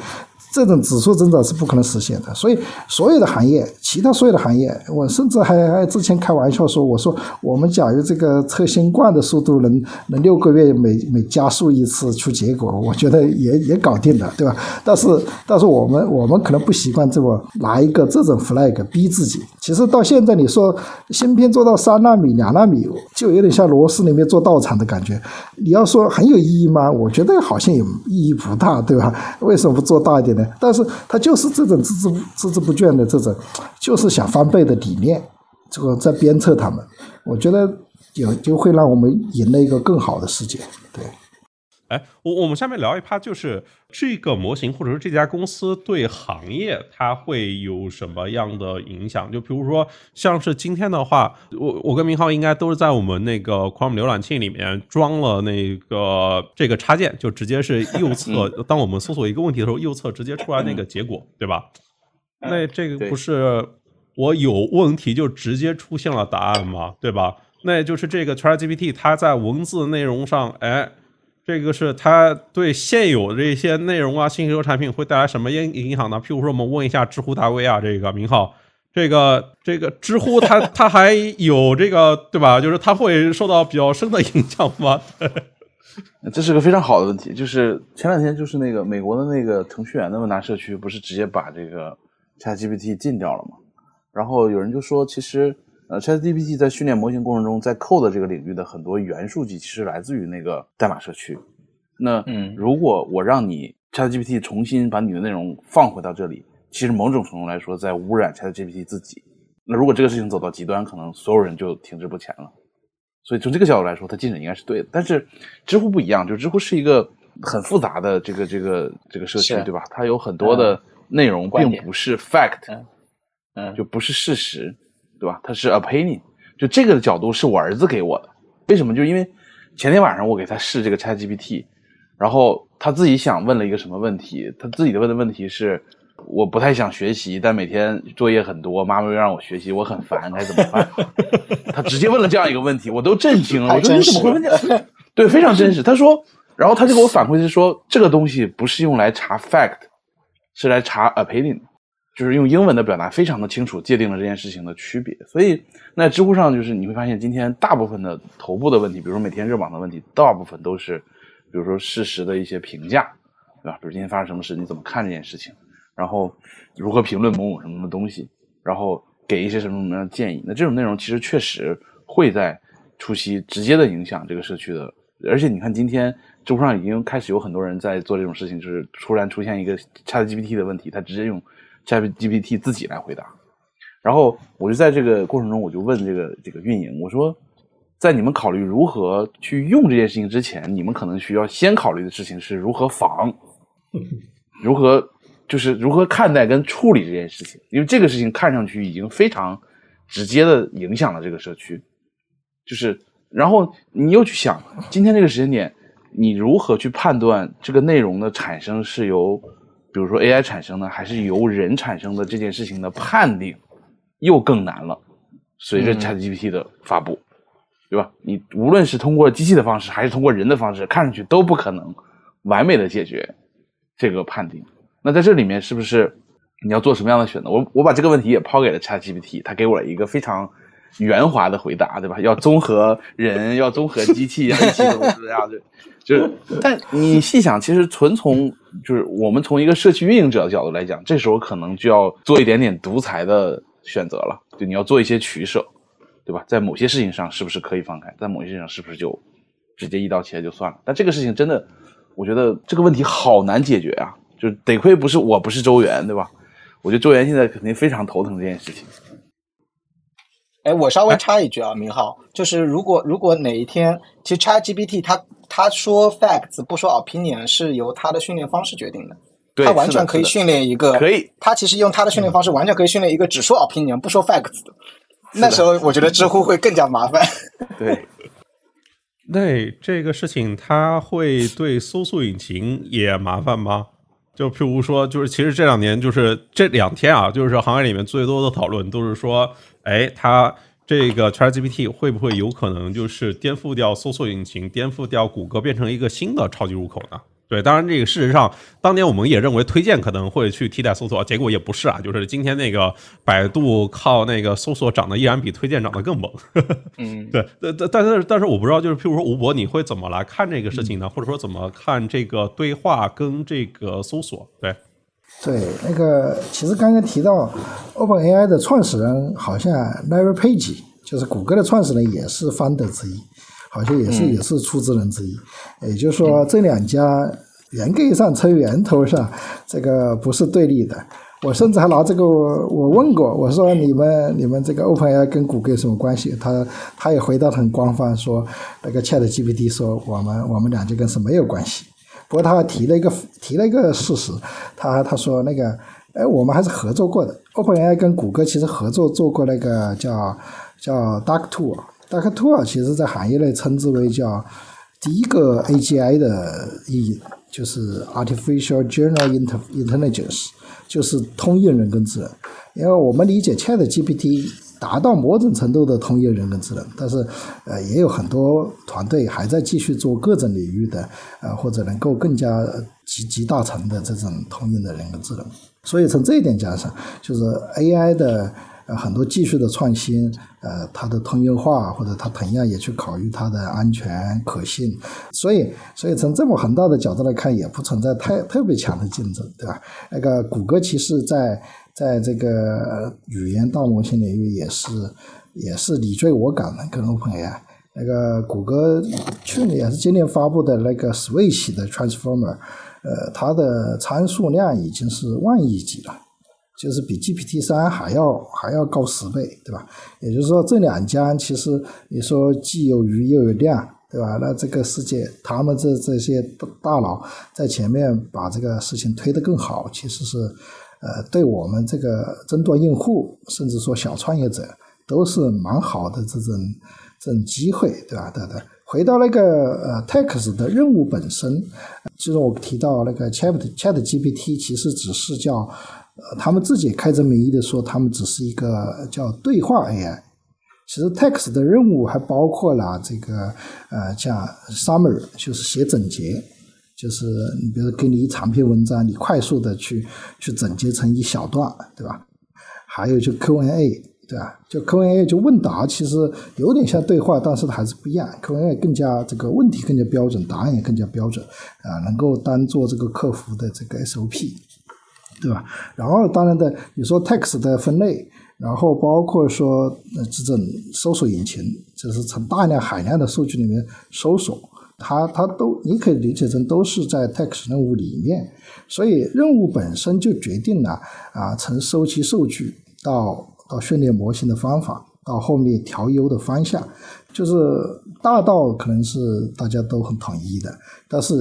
这种指数增长是不可能实现的，所以所有的行业，其他所有的行业，我甚至还还之前开玩笑说，我说我们假如这个测新冠的速度能能六个月每每加速一次出结果，我觉得也也搞定了，对吧？但是但是我们我们可能不习惯这么拿一个这种 flag 逼自己。其实到现在你说芯片做到三纳米、两纳米，就有点像螺丝里面做道场的感觉。你要说很有意义吗？我觉得好像也意义不大，对吧？为什么不做大一点呢？但是他就是这种孜孜孜孜不倦的这种，就是想翻倍的理念，这个在鞭策他们，我觉得有就会让我们赢了一个更好的世界，对。哎，我我们下面聊一趴，就是这个模型或者说这家公司对行业它会有什么样的影响？就比如说，像是今天的话，我我跟明浩应该都是在我们那个 Chrome 浏览器里面装了那个这个插件，就直接是 [laughs] 右侧，当我们搜索一个问题的时候，右侧直接出来那个结果，对吧？那这个不是我有问题就直接出现了答案吗？对吧？那就是这个 ChatGPT 它在文字内容上，哎。这个是它对现有的这些内容啊、信息流产品会带来什么影影响呢？譬如说，我们问一下知乎大 V 啊，这个明浩，这个这个知乎它它还有这个对吧？就是它会受到比较深的影响吗？[laughs] 这是个非常好的问题。就是前两天就是那个美国的那个程序员的问答社区，不是直接把这个 ChatGPT 禁掉了吗？然后有人就说，其实。呃，ChatGPT 在训练模型过程中，在 code 这个领域的很多元数据，其实来自于那个代码社区。那嗯，如果我让你 ChatGPT 重新把你的内容放回到这里，其实某种程度来说，在污染 ChatGPT 自己。那如果这个事情走到极端，可能所有人就停滞不前了。所以从这个角度来说，它进展应该是对的。但是知乎不一样，就知乎是一个很复杂的这个这个这个社区，对吧？它有很多的内容并不是 fact，嗯，就不是事实。对吧？它是 opinion，就这个角度是我儿子给我的。为什么？就因为前天晚上我给他试这个 Chat GPT，然后他自己想问了一个什么问题？他自己的问的问题是：我不太想学习，但每天作业很多，妈妈又让我学习，我很烦，该怎么办？[laughs] 他直接问了这样一个问题，我都震惊了。我说你怎么会问这？[laughs] 对，非常真实。他说，然后他就给我反馈是说，这个东西不是用来查 fact，是来查 opinion。就是用英文的表达非常的清楚，界定了这件事情的区别。所以，那知乎上就是你会发现，今天大部分的头部的问题，比如说每天热榜的问题，大部分都是，比如说事实的一些评价，对吧？比如今天发生什么事，你怎么看这件事情？然后如何评论某某什么什么东西？然后给一些什么什么样的建议？那这种内容其实确实会在初期直接的影响这个社区的。而且你看，今天知乎上已经开始有很多人在做这种事情，就是突然出现一个 ChatGPT 的问题，他直接用。ChatGPT 自己来回答，然后我就在这个过程中，我就问这个这个运营，我说，在你们考虑如何去用这件事情之前，你们可能需要先考虑的事情是如何防，[laughs] 如何就是如何看待跟处理这件事情，因为这个事情看上去已经非常直接的影响了这个社区，就是，然后你又去想，今天这个时间点，你如何去判断这个内容的产生是由。比如说 AI 产生的还是由人产生的这件事情的判定，又更难了。随着 ChatGPT 的发布，对吧？你无论是通过机器的方式，还是通过人的方式，看上去都不可能完美的解决这个判定。那在这里面，是不是你要做什么样的选择？我我把这个问题也抛给了 ChatGPT，他给我了一个非常圆滑的回答，对吧？要综合人，[laughs] 要综合机器，[laughs] 要一起怎么怎么样？就就是，但你细想，其实纯从就是我们从一个社区运营者的角度来讲，这时候可能就要做一点点独裁的选择了，就你要做一些取舍，对吧？在某些事情上是不是可以放开，在某些事情上是不是就直接一刀切就算了？但这个事情真的我觉得这个问题好难解决啊，就是得亏不是我不是周元，对吧？我觉得周元现在肯定非常头疼这件事情。哎，我稍微插一句啊，明浩，就是如果如果哪一天，其实 ChatGPT 它它说 facts 不说 opinion 是由它的训练方式决定的，对，它完全可以训练一个，可以，它其实用它的训练方式完全可以训练一个只说 opinion 不说 facts 的。那时候我觉得知乎会更加麻烦。[laughs] 对，那这个事情它会对搜索引擎也麻烦吗？就譬如说，就是其实这两年，就是这两天啊，就是行业里面最多的讨论都是说，哎，它这个 ChatGPT 会不会有可能就是颠覆掉搜索引擎，颠覆掉谷歌，变成一个新的超级入口呢？对，当然这个事实上，当年我们也认为推荐可能会去替代搜索，结果也不是啊，就是今天那个百度靠那个搜索涨得依然比推荐涨得更猛。[laughs] 嗯，对，但但但是但是我不知道，就是譬如说吴博，你会怎么来看这个事情呢？或者说怎么看这个对话跟这个搜索？对，对，那个其实刚刚提到 OpenAI 的创始人好像 Larry Page，就是谷歌的创始人，也是 founder 之一。好像也是也是出资人之一，也就是说这两家严格意义上从源头上这个不是对立的。我甚至还拿这个我问过，我说你们你们这个 OpenAI 跟谷歌有什么关系？他他也回答很官方，说那个 ChatGPT 说我们我们俩就跟是没有关系。不过他还提了一个提了一个事实，他他说那个哎我们还是合作过的，OpenAI 跟谷歌其实合作做过那个叫叫 Dark Tool。DuckTool 其实，在行业内称之为叫第一个 AGI 的意义，就是 Artificial General Intelligence，就是通用人工智能。因为我们理解 ChatGPT 达到某种程度的通用人工智能，但是呃，也有很多团队还在继续做各种领域的呃，或者能够更加集集大成的这种通用的人工智能。所以从这一点讲上，就是 AI 的。很多技术的创新，呃，它的通用化，或者它同样也去考虑它的安全可信，所以，所以从这么很大的角度来看，也不存在太特别强的竞争，对吧？那个谷歌其实在在这个语言大模型领域也是也是你追我赶的，跟 OpenAI。那个谷歌去年也是今年发布的那个 Switch 的 Transformer，呃，它的参数量已经是万亿级了。就是比 GPT 三还要还要高十倍，对吧？也就是说，这两家其实你说既有鱼又有量，对吧？那这个世界，他们这这些大佬在前面把这个事情推得更好，其实是呃，对我们这个争端用户，甚至说小创业者，都是蛮好的这种这种机会，对吧？对对。回到那个呃，Text 的任务本身，就是我提到那个 Chat Chat GPT，其实只是叫。呃，他们自己开着名义的说，他们只是一个叫对话 AI。其实 Text 的任务还包括了这个呃，像 summer，就是写总结，就是你比如给你一长篇文章，你快速的去去总结成一小段，对吧？还有就 Q&A，对吧？就 Q&A 就问答，其实有点像对话，但是还是不一样。Q&A 更加这个问题更加标准，答案也更加标准，啊，能够当做这个客服的这个 SOP。对吧？然后当然的，你说 text 的分类，然后包括说呃这种搜索引擎，就是从大量海量的数据里面搜索，它它都你可以理解成都是在 text 任务里面，所以任务本身就决定了啊，从收集数据到到训练模型的方法，到后面调优的方向，就是大道可能是大家都很统一的，但是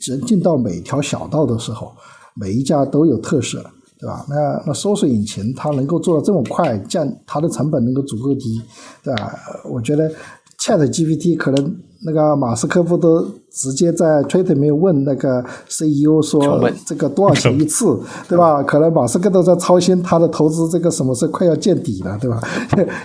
人进到每条小道的时候。每一家都有特色，对吧？那那搜索引擎它能够做到这么快，降它的成本能够足够低，对吧？我觉得 Chat GPT 可能。那个马斯克不都直接在 Twitter 里面问那个 CEO 说这个多少钱一次，对吧？可能马斯克都在操心他的投资，这个什么是快要见底了，对吧？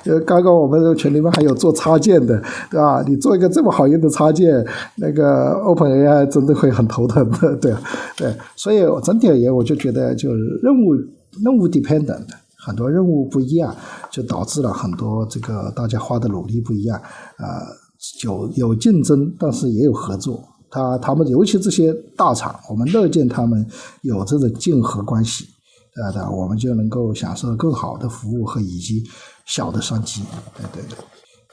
呃，[laughs] 刚刚我们这个群里面还有做插件的，对吧？你做一个这么好用的插件，那个 OpenAI 真的会很头疼的，[laughs] 对对。所以整体而言，我就觉得就是任务任务 dependent，很多任务不一样，就导致了很多这个大家花的努力不一样啊。有有竞争，但是也有合作。他他们尤其这些大厂，我们乐见他们有这种竞合关系，对的，我们就能够享受更好的服务和以及小的商机。对对对。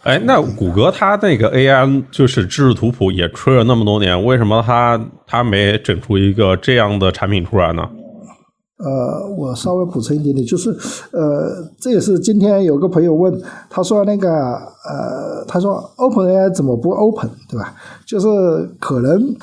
哎，那谷歌它那个 AI 就是知识图谱也吹了那么多年，为什么它它没整出一个这样的产品出来呢？呃，我稍微补充一点点，就是呃，这也是今天有个朋友问，他说那个呃，他说 OpenAI 怎么不 Open，对吧？就是可能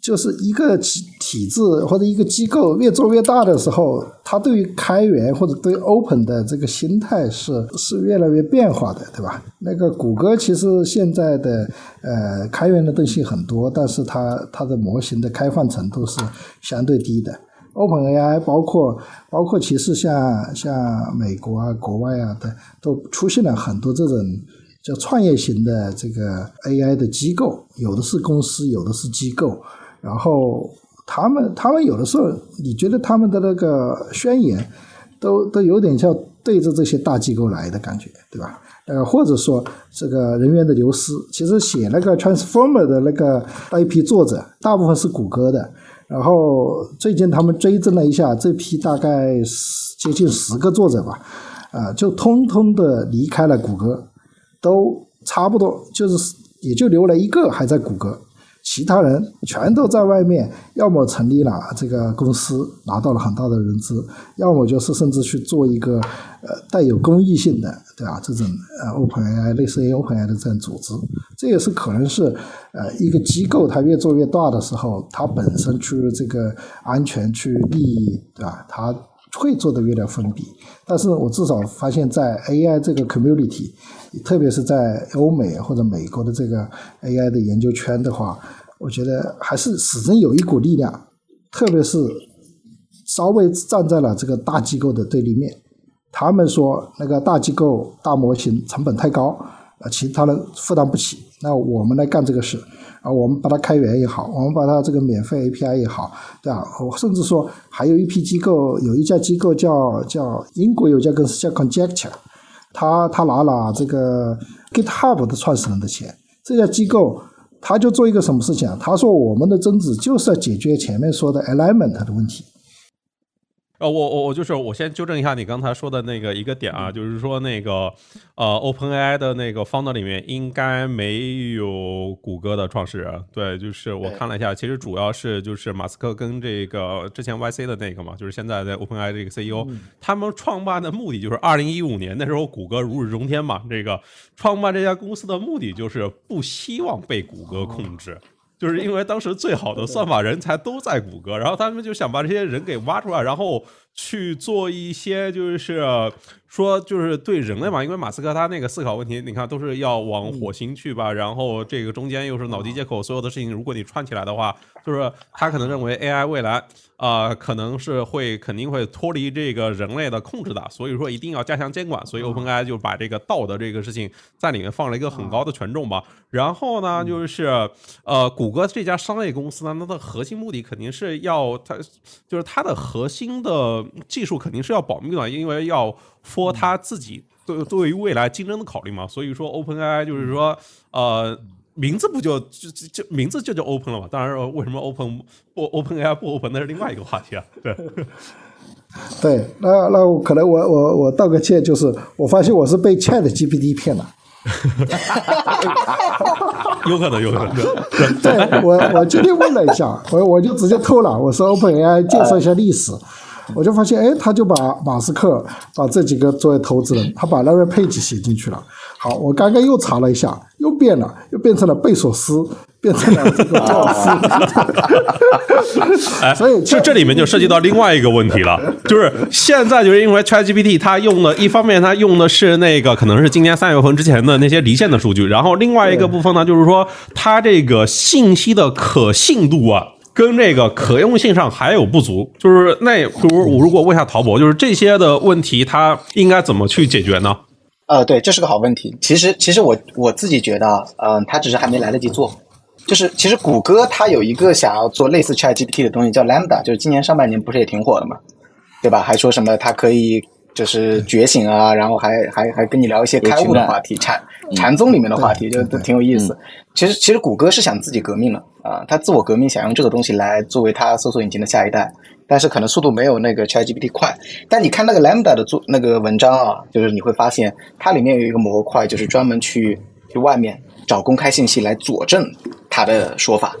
就是一个体体制或者一个机构越做越大的时候，它对于开源或者对 Open 的这个心态是是越来越变化的，对吧？那个谷歌其实现在的呃开源的东西很多，但是它它的模型的开放程度是相对低的。OpenAI 包括包括其实像像美国啊、国外啊的都出现了很多这种叫创业型的这个 AI 的机构，有的是公司，有的是机构，然后他们他们有的时候你觉得他们的那个宣言都都有点像对着这些大机构来的感觉，对吧？呃，或者说这个人员的流失，其实写那个 Transformer 的那个那一批作者，大部分是谷歌的。然后最近他们追踪了一下，这批大概十接近十个作者吧，啊，就通通的离开了谷歌，都差不多就是也就留了一个还在谷歌。其他人全都在外面，要么成立了这个公司，拿到了很大的融资，要么就是甚至去做一个呃带有公益性的，对吧？这种呃 OpenAI 类似于 OpenAI 的这种组织，这也是可能是呃一个机构它越做越大的时候，它本身出于这个安全、去利益，对吧？它会做的有点封闭。但是我至少发现，在 AI 这个 community。特别是在欧美或者美国的这个 AI 的研究圈的话，我觉得还是始终有一股力量，特别是稍微站在了这个大机构的对立面。他们说那个大机构大模型成本太高，啊，其他人负担不起。那我们来干这个事，啊，我们把它开源也好，我们把它这个免费 API 也好，对吧？我甚至说还有一批机构，有一家机构叫叫英国有家公司叫 Conjecture。他他拿了这个 GitHub 的创始人的钱，这家机构他就做一个什么事情啊？他说我们的宗旨就是要解决前面说的 alignment 的问题。呃，我我我就是我先纠正一下你刚才说的那个一个点啊，就是说那个呃，OpenAI 的那个 founder 里面应该没有谷歌的创始人。对，就是我看了一下，其实主要是就是马斯克跟这个之前 YC 的那个嘛，就是现在在 OpenAI 这个 CEO，他们创办的目的就是二零一五年那时候谷歌如日中天嘛，这个创办这家公司的目的就是不希望被谷歌控制。就是因为当时最好的算法人才都在谷歌，然后他们就想把这些人给挖出来，然后去做一些就是说就是对人类嘛，因为马斯克他那个思考问题，你看都是要往火星去吧，然后这个中间又是脑机接口，所有的事情如果你串起来的话，就是他可能认为 AI 未来。啊，可能是会肯定会脱离这个人类的控制的，所以说一定要加强监管。所以 OpenAI 就把这个道德这个事情在里面放了一个很高的权重吧。然后呢，就是呃，谷歌这家商业公司呢，它的核心目的肯定是要它就是它的核心的技术肯定是要保密的，因为要 for 它自己对对于未来竞争的考虑嘛。所以说 OpenAI 就是说呃。名字不就就就名字就叫 Open 了嘛？当然，为什么 Open 不 Open AI 不 Open 那是另外一个话题啊。对，[laughs] 对，那那我可能我我我道个歉，就是我发现我是被 Chat GPT 骗了。[laughs] 有可能，有可能。对，我我今天问了一下，我我就直接偷了，我说 Open AI 介绍一下历史。我就发现，哎，他就把马斯克把这几个作为投资人，他把那个配置写进去了。好，我刚刚又查了一下，又变了，又变成了贝索斯，变成了这个。[laughs] 哎，所以这这里面就涉及到另外一个问题了，[laughs] 就是现在就是因为 ChatGPT 它用的，一方面它用的是那个可能是今年三月份之前的那些离线的数据，然后另外一个部分呢，就是说它这个信息的可信度啊。跟这个可用性上还有不足，就是那，比如我如果问一下陶博，就是这些的问题，它应该怎么去解决呢？呃，对，这是个好问题。其实，其实我我自己觉得，嗯，他只是还没来得及做。就是其实谷歌它有一个想要做类似 ChatGPT 的东西，叫 Lambda，就是今年上半年不是也挺火的嘛，对吧？还说什么它可以就是觉醒啊，然后还还还跟你聊一些开悟的话题，禅禅宗里面的话题，就都挺有意思。其实，其实谷歌是想自己革命了啊，它自我革命，想用这个东西来作为它搜索引擎的下一代，但是可能速度没有那个 ChatGPT 快。但你看那个 Lambda 的做那个文章啊，就是你会发现它里面有一个模块，就是专门去去外面找公开信息来佐证他的说法。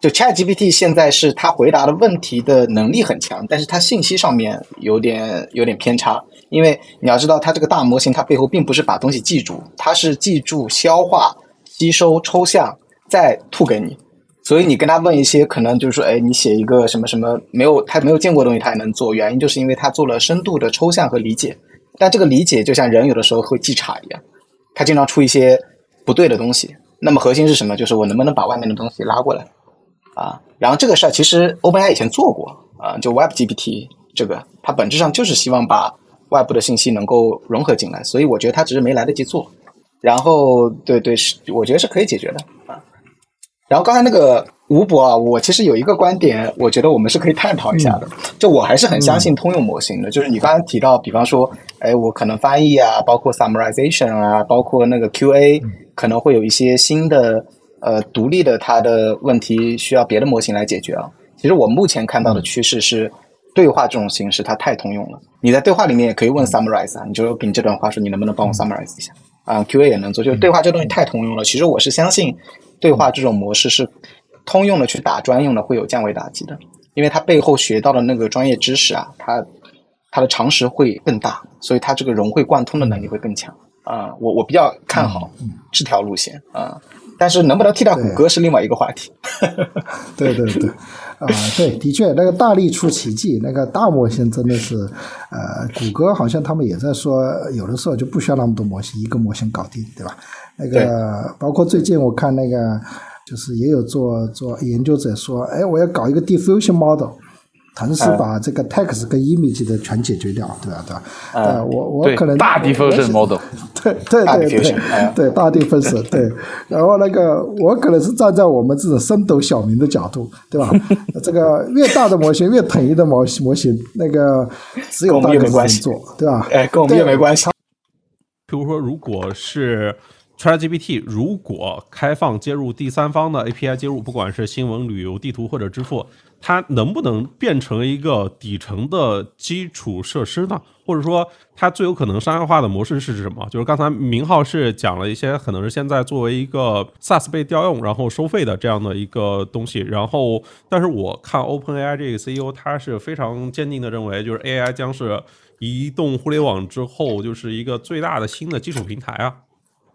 就 ChatGPT 现在是它回答的问题的能力很强，但是它信息上面有点有点偏差。因为你要知道，它这个大模型它背后并不是把东西记住，它是记住、消化、吸收、抽象，再吐给你。所以你跟他问一些可能就是说，哎，你写一个什么什么没有他没有见过的东西，他也能做。原因就是因为他做了深度的抽象和理解。但这个理解就像人有的时候会记差一样，他经常出一些不对的东西。那么核心是什么？就是我能不能把外面的东西拉过来？啊，然后这个事儿其实 OpenAI 以前做过啊，就 WebGPT 这个，它本质上就是希望把外部的信息能够融合进来，所以我觉得它只是没来得及做。然后，对对，是我觉得是可以解决的。然后刚才那个吴博啊，我其实有一个观点，我觉得我们是可以探讨一下的。就我还是很相信通用模型的，就是你刚才提到，比方说，哎，我可能翻译啊，包括 summarization 啊，包括那个 QA，可能会有一些新的。呃，独立的它的问题需要别的模型来解决啊。其实我目前看到的趋势是，对话这种形式它太通用了。你在对话里面也可以问 summarize 啊，你就给你这段话说你能不能帮我 summarize 一下啊？QA 也能做，就是对话这东西太通用了。其实我是相信，对话这种模式是通用的去打专用的会有降维打击的，因为它背后学到的那个专业知识啊，它它的常识会更大，所以它这个融会贯通的能力会更强啊。我我比较看好这条路线啊。但是能不能替代谷歌是另外一个话题。[laughs] 对对对，啊，对，的确，那个大力出奇迹，那个大模型真的是，呃，谷歌好像他们也在说，有的时候就不需要那么多模型，一个模型搞定，对吧？那个包括最近我看那个，就是也有做做研究者说，哎，我要搞一个 diffusion model。同时把这个 text 跟 image 的全解决掉，对吧？对吧？呃，我我可能大 diffusion model，[laughs] 对对对对对大 diffusion，对。然后那个我可能是站在我们这种深斗小民的角度，对吧？[laughs] 这个越大的模型，越统一的模模型，那个只有大公司做，对吧？哎，跟我们也没关系。譬如说，如果是 ChatGPT，如果开放接入第三方的 API 接入，不管是新闻、旅游、地图或者支付。它能不能变成一个底层的基础设施呢？或者说，它最有可能商业化的模式是什么？就是刚才明浩是讲了一些，可能是现在作为一个 SaaS 被调用然后收费的这样的一个东西。然后，但是我看 OpenAI 这个 CEO，他是非常坚定的认为，就是 AI 将是移动互联网之后就是一个最大的新的基础平台啊，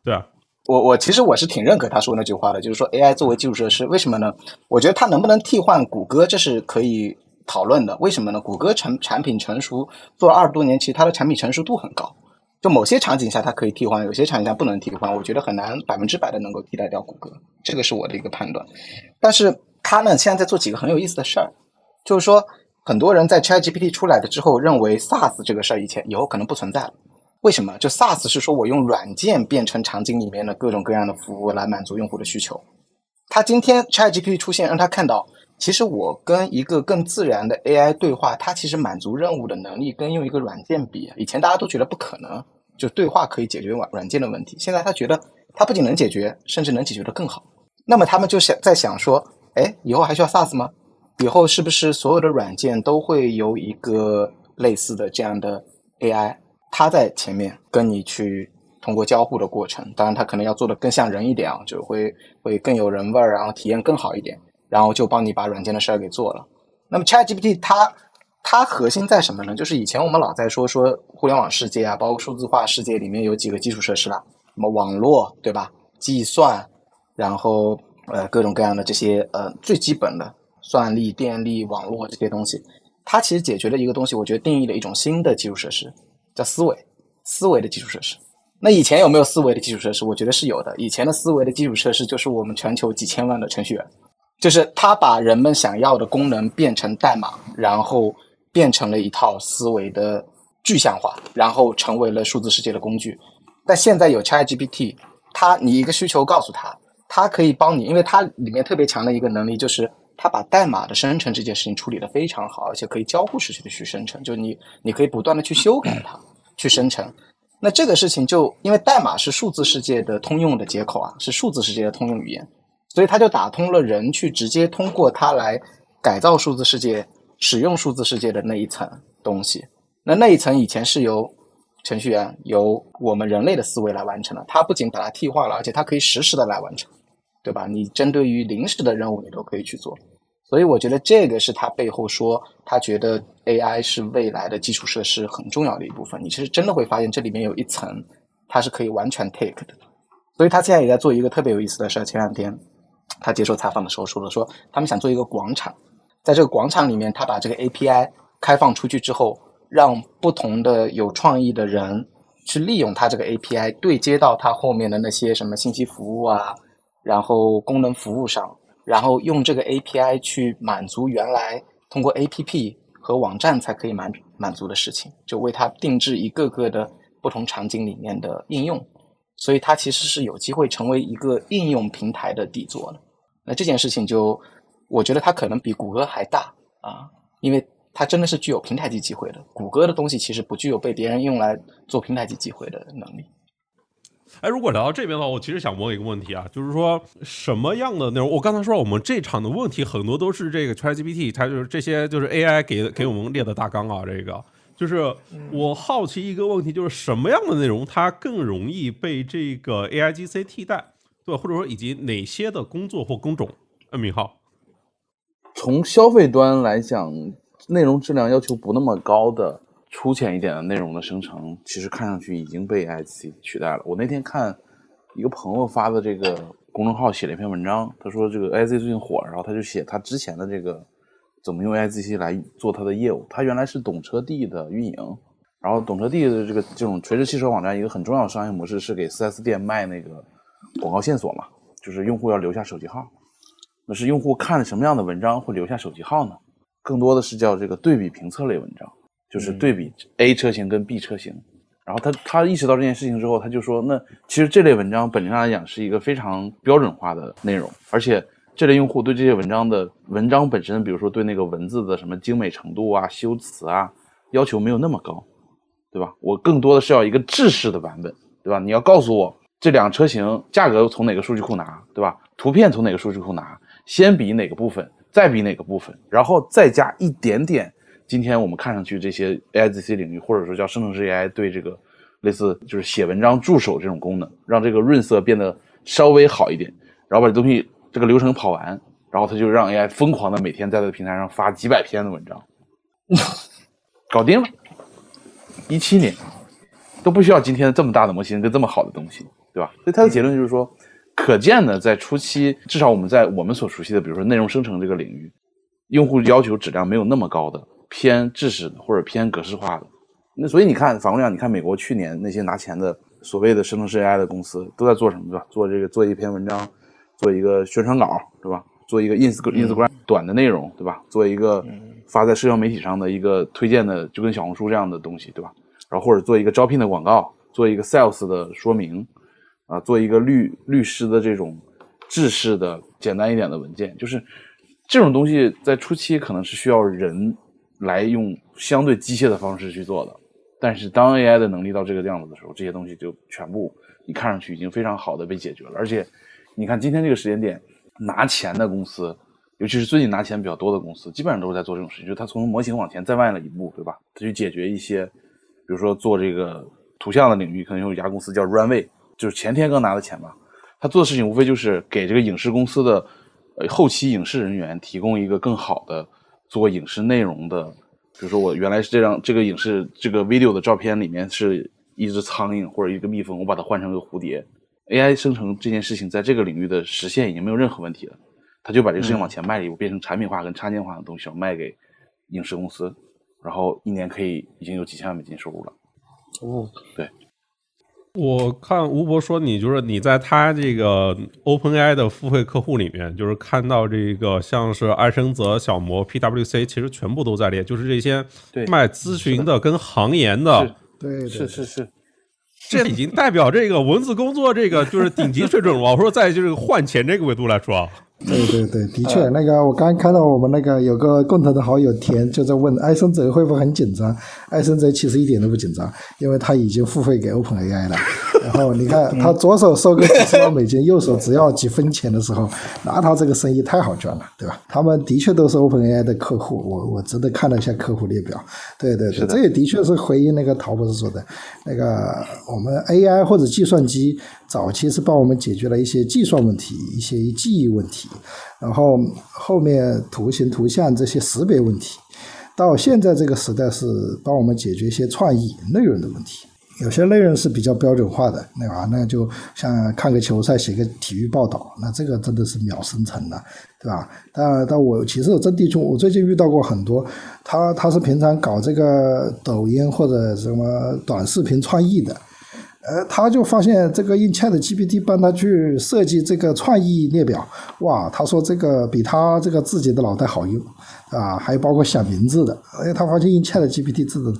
对啊。我我其实我是挺认可他说那句话的，就是说 AI 作为基础设施，为什么呢？我觉得它能不能替换谷歌，这是可以讨论的。为什么呢？谷歌成产品成熟做了二十多年，其实它的产品成熟度很高。就某些场景下它可以替换，有些场景下不能替换。我觉得很难百分之百的能够替代掉谷歌，这个是我的一个判断。但是它呢，现在在做几个很有意思的事儿，就是说很多人在 ChatGPT 出来的之后，认为 SaaS 这个事儿以前以后可能不存在了。为什么？就 SaaS 是说我用软件变成场景里面的各种各样的服务来满足用户的需求。他今天 ChatGPT 出现，让他看到，其实我跟一个更自然的 AI 对话，它其实满足任务的能力跟用一个软件比，以前大家都觉得不可能，就对话可以解决软软件的问题。现在他觉得，它不仅能解决，甚至能解决的更好。那么他们就想在想说，哎，以后还需要 SaaS 吗？以后是不是所有的软件都会有一个类似的这样的 AI？他在前面跟你去通过交互的过程，当然他可能要做的更像人一点啊，就会会更有人味儿，然后体验更好一点，然后就帮你把软件的事儿给做了。那么 ChatGPT 它它核心在什么呢？就是以前我们老在说说互联网世界啊，包括数字化世界里面有几个基础设施了，什么网络对吧？计算，然后呃各种各样的这些呃最基本的算力、电力、网络这些东西，它其实解决了一个东西，我觉得定义了一种新的基础设施。叫思维，思维的基础设施。那以前有没有思维的基础设施？我觉得是有的。以前的思维的基础设施就是我们全球几千万的程序员，就是他把人们想要的功能变成代码，然后变成了一套思维的具象化，然后成为了数字世界的工具。但现在有 ChatGPT，它你一个需求告诉他，它可以帮你，因为它里面特别强的一个能力就是。它把代码的生成这件事情处理的非常好，而且可以交互式的去生成，就你你可以不断的去修改它，去生成。那这个事情就因为代码是数字世界的通用的接口啊，是数字世界的通用语言，所以它就打通了人去直接通过它来改造数字世界、使用数字世界的那一层东西。那那一层以前是由程序员由我们人类的思维来完成的。它不仅把它替换了，而且它可以实时的来完成，对吧？你针对于临时的任务，你都可以去做。所以我觉得这个是他背后说他觉得 AI 是未来的基础设施很重要的一部分。你其实真的会发现这里面有一层，它是可以完全 take 的。所以他现在也在做一个特别有意思的事儿。前两天他接受采访的时候说了，说他们想做一个广场，在这个广场里面，他把这个 API 开放出去之后，让不同的有创意的人去利用它这个 API 对接到它后面的那些什么信息服务啊，然后功能服务上。然后用这个 API 去满足原来通过 APP 和网站才可以满满足的事情，就为它定制一个个的不同场景里面的应用，所以它其实是有机会成为一个应用平台的底座的。那这件事情就，我觉得它可能比谷歌还大啊，因为它真的是具有平台级机会的。谷歌的东西其实不具有被别人用来做平台级机会的能力。哎，如果聊到这边的话，我其实想问一个问题啊，就是说什么样的内容？我刚才说我们这场的问题很多都是这个 ChatGPT，它就是这些就是 AI 给给我们列的大纲啊。这个就是我好奇一个问题，就是什么样的内容它更容易被这个 AIGC 替代，对吧？或者说以及哪些的工作或工种？嗯，明浩，从消费端来讲，内容质量要求不那么高的。粗浅一点的内容的生成，其实看上去已经被 i c 取代了。我那天看一个朋友发的这个公众号写了一篇文章，他说这个 i c 最近火，然后他就写他之前的这个怎么用 i c 来做他的业务。他原来是懂车帝的运营，然后懂车帝的这个这种垂直汽车网站一个很重要的商业模式是给 4S 店卖那个广告线索嘛，就是用户要留下手机号，那是用户看什么样的文章会留下手机号呢？更多的是叫这个对比评测类文章。就是对比 A 车型跟 B 车型，然后他他意识到这件事情之后，他就说，那其实这类文章本质上来讲是一个非常标准化的内容，而且这类用户对这些文章的文章本身，比如说对那个文字的什么精美程度啊、修辞啊，要求没有那么高，对吧？我更多的是要一个制式的版本，对吧？你要告诉我这两车型价格从哪个数据库拿，对吧？图片从哪个数据库拿，先比哪个部分，再比哪个部分，然后再加一点点。今天我们看上去这些 AIGC 领域，或者说叫生成式 AI，对这个类似就是写文章助手这种功能，让这个润色变得稍微好一点，然后把这东西这个流程跑完，然后他就让 AI 疯狂的每天在他的平台上发几百篇的文章，[laughs] 搞定了。一七年都不需要今天这么大的模型跟这么好的东西，对吧？所以他的结论就是说，可见的在初期，至少我们在我们所熟悉的，比如说内容生成这个领域，用户要求质量没有那么高的。偏制式的或者偏格式化的，那所以你看反过来讲，你看美国去年那些拿钱的所谓的生成式 AI 的公司都在做什么，对吧？做这个做一篇文章，做一个宣传稿，对吧？做一个 ins Instagram 短的内容，对吧？做一个发在社交媒体上的一个推荐的，就跟小红书这样的东西，对吧？然后或者做一个招聘的广告，做一个 sales 的说明，啊，做一个律律师的这种制式的简单一点的文件，就是这种东西在初期可能是需要人。来用相对机械的方式去做的，但是当 AI 的能力到这个样子的时候，这些东西就全部你看上去已经非常好的被解决了。而且，你看今天这个时间点，拿钱的公司，尤其是最近拿钱比较多的公司，基本上都是在做这种事情，就是他从模型往前再迈了一步，对吧？他去解决一些，比如说做这个图像的领域，可能有一家公司叫 Runway，就是前天刚拿的钱吧。他做的事情无非就是给这个影视公司的呃后期影视人员提供一个更好的。做影视内容的，比如说我原来是这张这个影视这个 video 的照片里面是一只苍蝇或者一个蜜蜂，我把它换成个蝴蝶，AI 生成这件事情在这个领域的实现已经没有任何问题了，他就把这个事情往前迈了一步，变成产品化跟插件化的东西要卖给影视公司，然后一年可以已经有几千万美金收入了。哦，对。我看吴博说，你就是你在他这个 OpenAI 的付费客户里面，就是看到这个像是爱生泽、小魔、PWC，其实全部都在列，就是这些卖咨询的跟行研的，对，是是是，这已经代表这个文字工作这个就是顶级水准了。我说在就是换钱这个维度来说。对对对，的确，那个我刚看到我们那个有个共同的好友田就在问艾森哲会不会很紧张？艾森哲其实一点都不紧张，因为他已经付费给 OpenAI 了。[laughs] 然后你看他左手收个几十万美金，右手只要几分钱的时候，那他这个生意太好赚了，对吧？他们的确都是 OpenAI 的客户，我我真的看了一下客户列表。对对对，这也的确是回应那个陶博士说的，那个我们 AI 或者计算机早期是帮我们解决了一些计算问题、一些记忆问题，然后后面图形、图像这些识别问题。到现在这个时代是帮我们解决一些创意内容的问题，有些内容是比较标准化的，对吧？那就像看个球赛、写个体育报道，那这个真的是秒生成的，对吧？但但我其实真的就我最近遇到过很多，他他是平常搞这个抖音或者什么短视频创意的。呃，他就发现这个用 Chat GPT 帮他去设计这个创意列表，哇，他说这个比他这个自己的脑袋好用，啊，还有包括想名字的，哎，他发现用 Chat GPT 这种，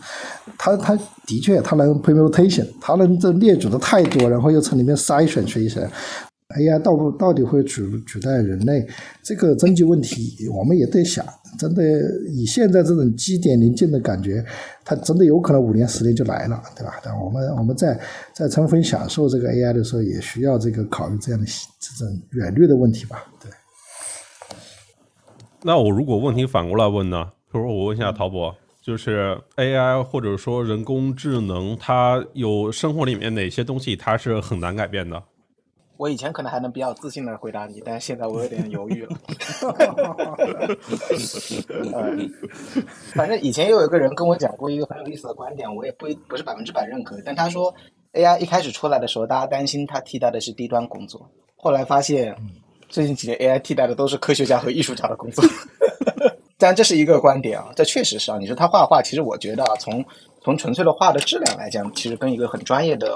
他他的确他能 permutation，他能这列举的太多，然后又从里面筛选出一些。AI 到不到底会取取代人类这个终极问题，我们也得想。真的以现在这种基点临近的感觉，它真的有可能五年十年就来了，对吧？但我们我们在在充分享受这个 AI 的时候，也需要这个考虑这样的这种远虑的问题吧？对。那我如果问题反过来问呢？比如说我问一下陶博，就是 AI 或者说人工智能，它有生活里面哪些东西它是很难改变的？我以前可能还能比较自信的回答你，但是现在我有点犹豫了。[laughs] 反正以前又有一个人跟我讲过一个很有意思的观点，我也不不是百分之百认可。但他说，AI 一开始出来的时候，大家担心它替代的是低端工作，后来发现，最近几年 AI 替代的都是科学家和艺术家的工作。[laughs] 但这是一个观点啊，这确实是啊。你说他画画，其实我觉得啊，从从纯粹的画的质量来讲，其实跟一个很专业的。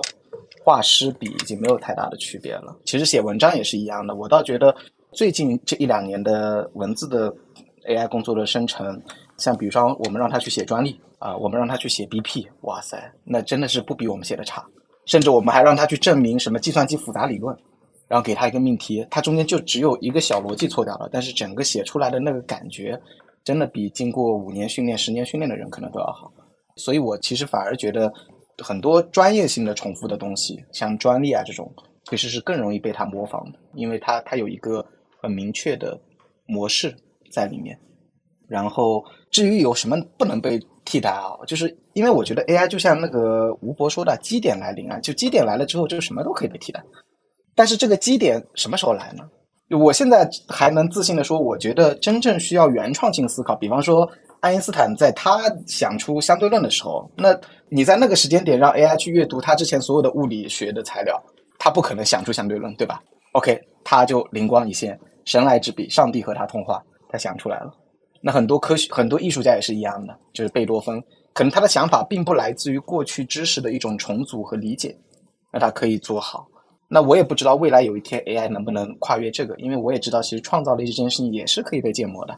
画师比已经没有太大的区别了。其实写文章也是一样的。我倒觉得最近这一两年的文字的 AI 工作的生成，像比如说我们让他去写专利啊，我们让他去写 BP，哇塞，那真的是不比我们写的差。甚至我们还让他去证明什么计算机复杂理论，然后给他一个命题，他中间就只有一个小逻辑错掉了，但是整个写出来的那个感觉，真的比经过五年训练、十年训练的人可能都要好。所以我其实反而觉得。很多专业性的重复的东西，像专利啊这种，其实是更容易被它模仿的，因为它它有一个很明确的模式在里面。然后至于有什么不能被替代啊，就是因为我觉得 AI 就像那个吴博说的基点来临啊，就基点来了之后，就什么都可以被替代。但是这个基点什么时候来呢？我现在还能自信的说，我觉得真正需要原创性思考，比方说。爱因斯坦在他想出相对论的时候，那你在那个时间点让 AI 去阅读他之前所有的物理学的材料，他不可能想出相对论，对吧？OK，他就灵光一现，神来之笔，上帝和他通话，他想出来了。那很多科学、很多艺术家也是一样的，就是贝多芬，可能他的想法并不来自于过去知识的一种重组和理解，那他可以做好。那我也不知道未来有一天 AI 能不能跨越这个，因为我也知道，其实创造力这件事情也是可以被建模的。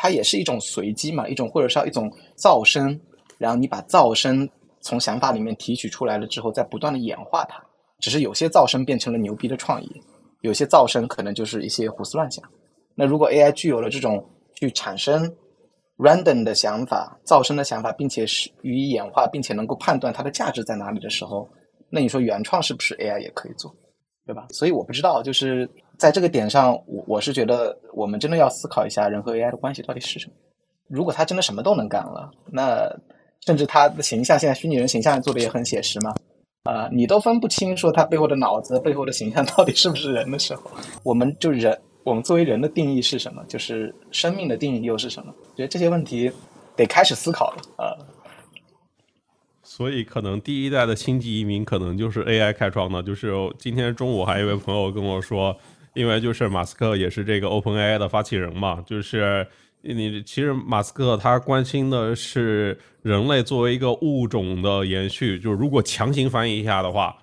它也是一种随机嘛，一种或者说一种噪声，然后你把噪声从想法里面提取出来了之后，再不断的演化它。只是有些噪声变成了牛逼的创意，有些噪声可能就是一些胡思乱想。那如果 AI 具有了这种去产生 random 的想法、噪声的想法，并且是予以演化，并且能够判断它的价值在哪里的时候，那你说原创是不是 AI 也可以做，对吧？所以我不知道，就是。在这个点上，我我是觉得我们真的要思考一下人和 AI 的关系到底是什么。如果他真的什么都能干了，那甚至他的形象现在虚拟人形象做的也很写实嘛，啊，你都分不清说他背后的脑子、背后的形象到底是不是人的时候，我们就人，我们作为人的定义是什么？就是生命的定义又是什么？觉得这些问题得开始思考了啊。所以，可能第一代的星际移民可能就是 AI 开创的。就是今天中午还有一位朋友跟我说。因为就是马斯克也是这个 OpenAI 的发起人嘛，就是你其实马斯克他关心的是人类作为一个物种的延续，就是如果强行翻译一下的话，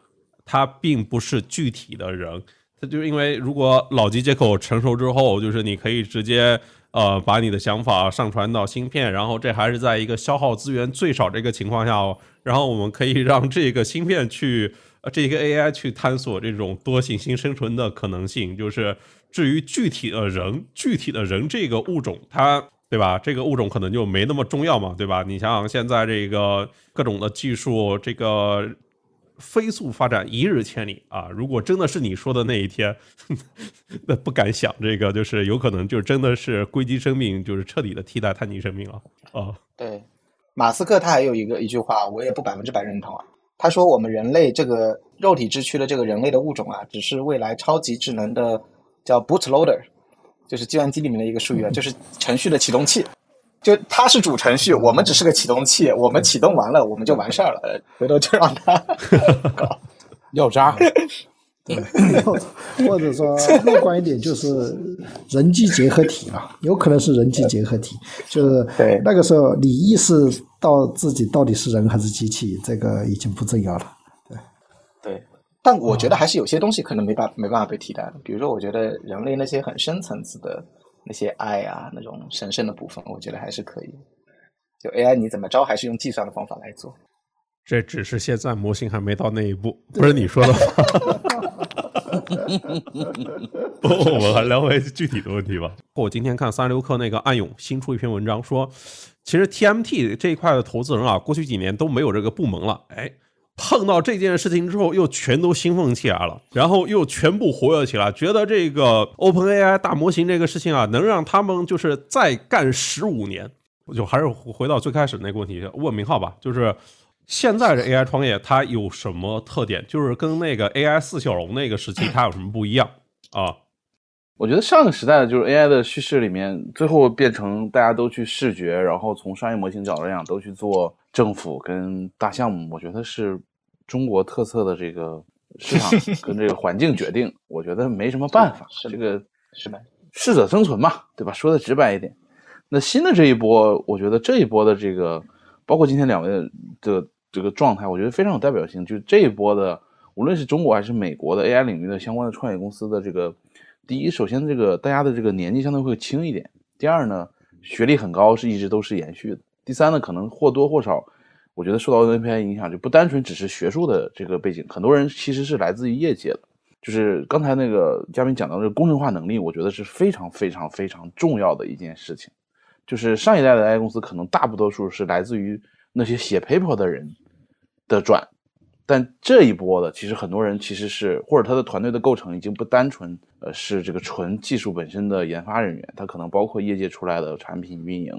他并不是具体的人，他就因为如果脑机接口成熟之后，就是你可以直接呃把你的想法上传到芯片，然后这还是在一个消耗资源最少这个情况下哦，然后我们可以让这个芯片去。这个 AI 去探索这种多行星生存的可能性，就是至于具体的人，具体的人这个物种，它对吧？这个物种可能就没那么重要嘛，对吧？你想想现在这个各种的技术，这个飞速发展，一日千里啊！如果真的是你说的那一天，[laughs] 那不敢想，这个就是有可能就真的是硅基生命，就是彻底的替代碳基生命了啊！对，马斯克他还有一个一句话，我也不百分之百认同啊。他说我们人类这个肉体之躯的这个人类的物种啊，只是未来超级智能的叫 bootloader，就是计算机里面的一个术语啊，[laughs] 就是程序的启动器。就它是主程序，我们只是个启动器，我们启动完了，我们就完事儿了，回头就让它 [laughs] 搞要渣。对，[laughs] 或者说乐观一点，就是人机结合体了，有可能是人机结合体，就是对那个时候你意识到自己到底是人还是机器，这个已经不重要了。对，但我觉得还是有些东西可能没办没办法被替代的，比如说，我觉得人类那些很深层次的。那些爱啊，那种神圣的部分，我觉得还是可以。就 AI 你怎么着，还是用计算的方法来做。这只是现在模型还没到那一步，不是你说的吗？[laughs] [laughs] 不，我们还聊回具体的问题吧。我今天看三六氪那个暗涌新出一篇文章，说其实 TMT 这一块的投资人啊，过去几年都没有这个部门了，哎。碰到这件事情之后，又全都兴奋起来了，然后又全部活跃起来，觉得这个 OpenAI 大模型这个事情啊，能让他们就是再干十五年。我就还是回到最开始那个问题，问明浩吧，就是现在的 AI 创业它有什么特点？就是跟那个 AI 四小龙那个时期 [clears throat] 它有什么不一样啊？我觉得上个时代的就是 AI 的叙事里面，最后变成大家都去视觉，然后从商业模型角度来讲，都去做政府跟大项目。我觉得是中国特色的这个市场 [laughs] 跟这个环境决定。[laughs] 我觉得没什么办法，这个是的，适者生存嘛，对吧？说的直白一点。那新的这一波，我觉得这一波的这个，包括今天两位的这个状态，我觉得非常有代表性。就是这一波的，无论是中国还是美国的 AI 领域的相关的创业公司的这个。第一，首先这个大家的这个年纪相对会轻一点。第二呢，学历很高是一直都是延续的。第三呢，可能或多或少，我觉得受到 NPI 影响，就不单纯只是学术的这个背景，很多人其实是来自于业界的。就是刚才那个嘉宾讲到这个工程化能力，我觉得是非常非常非常重要的一件事情。就是上一代的 AI 公司可能大多数是来自于那些写 paper 的人的转。但这一波的，其实很多人其实是，或者他的团队的构成已经不单纯，呃，是这个纯技术本身的研发人员，他可能包括业界出来的产品运营，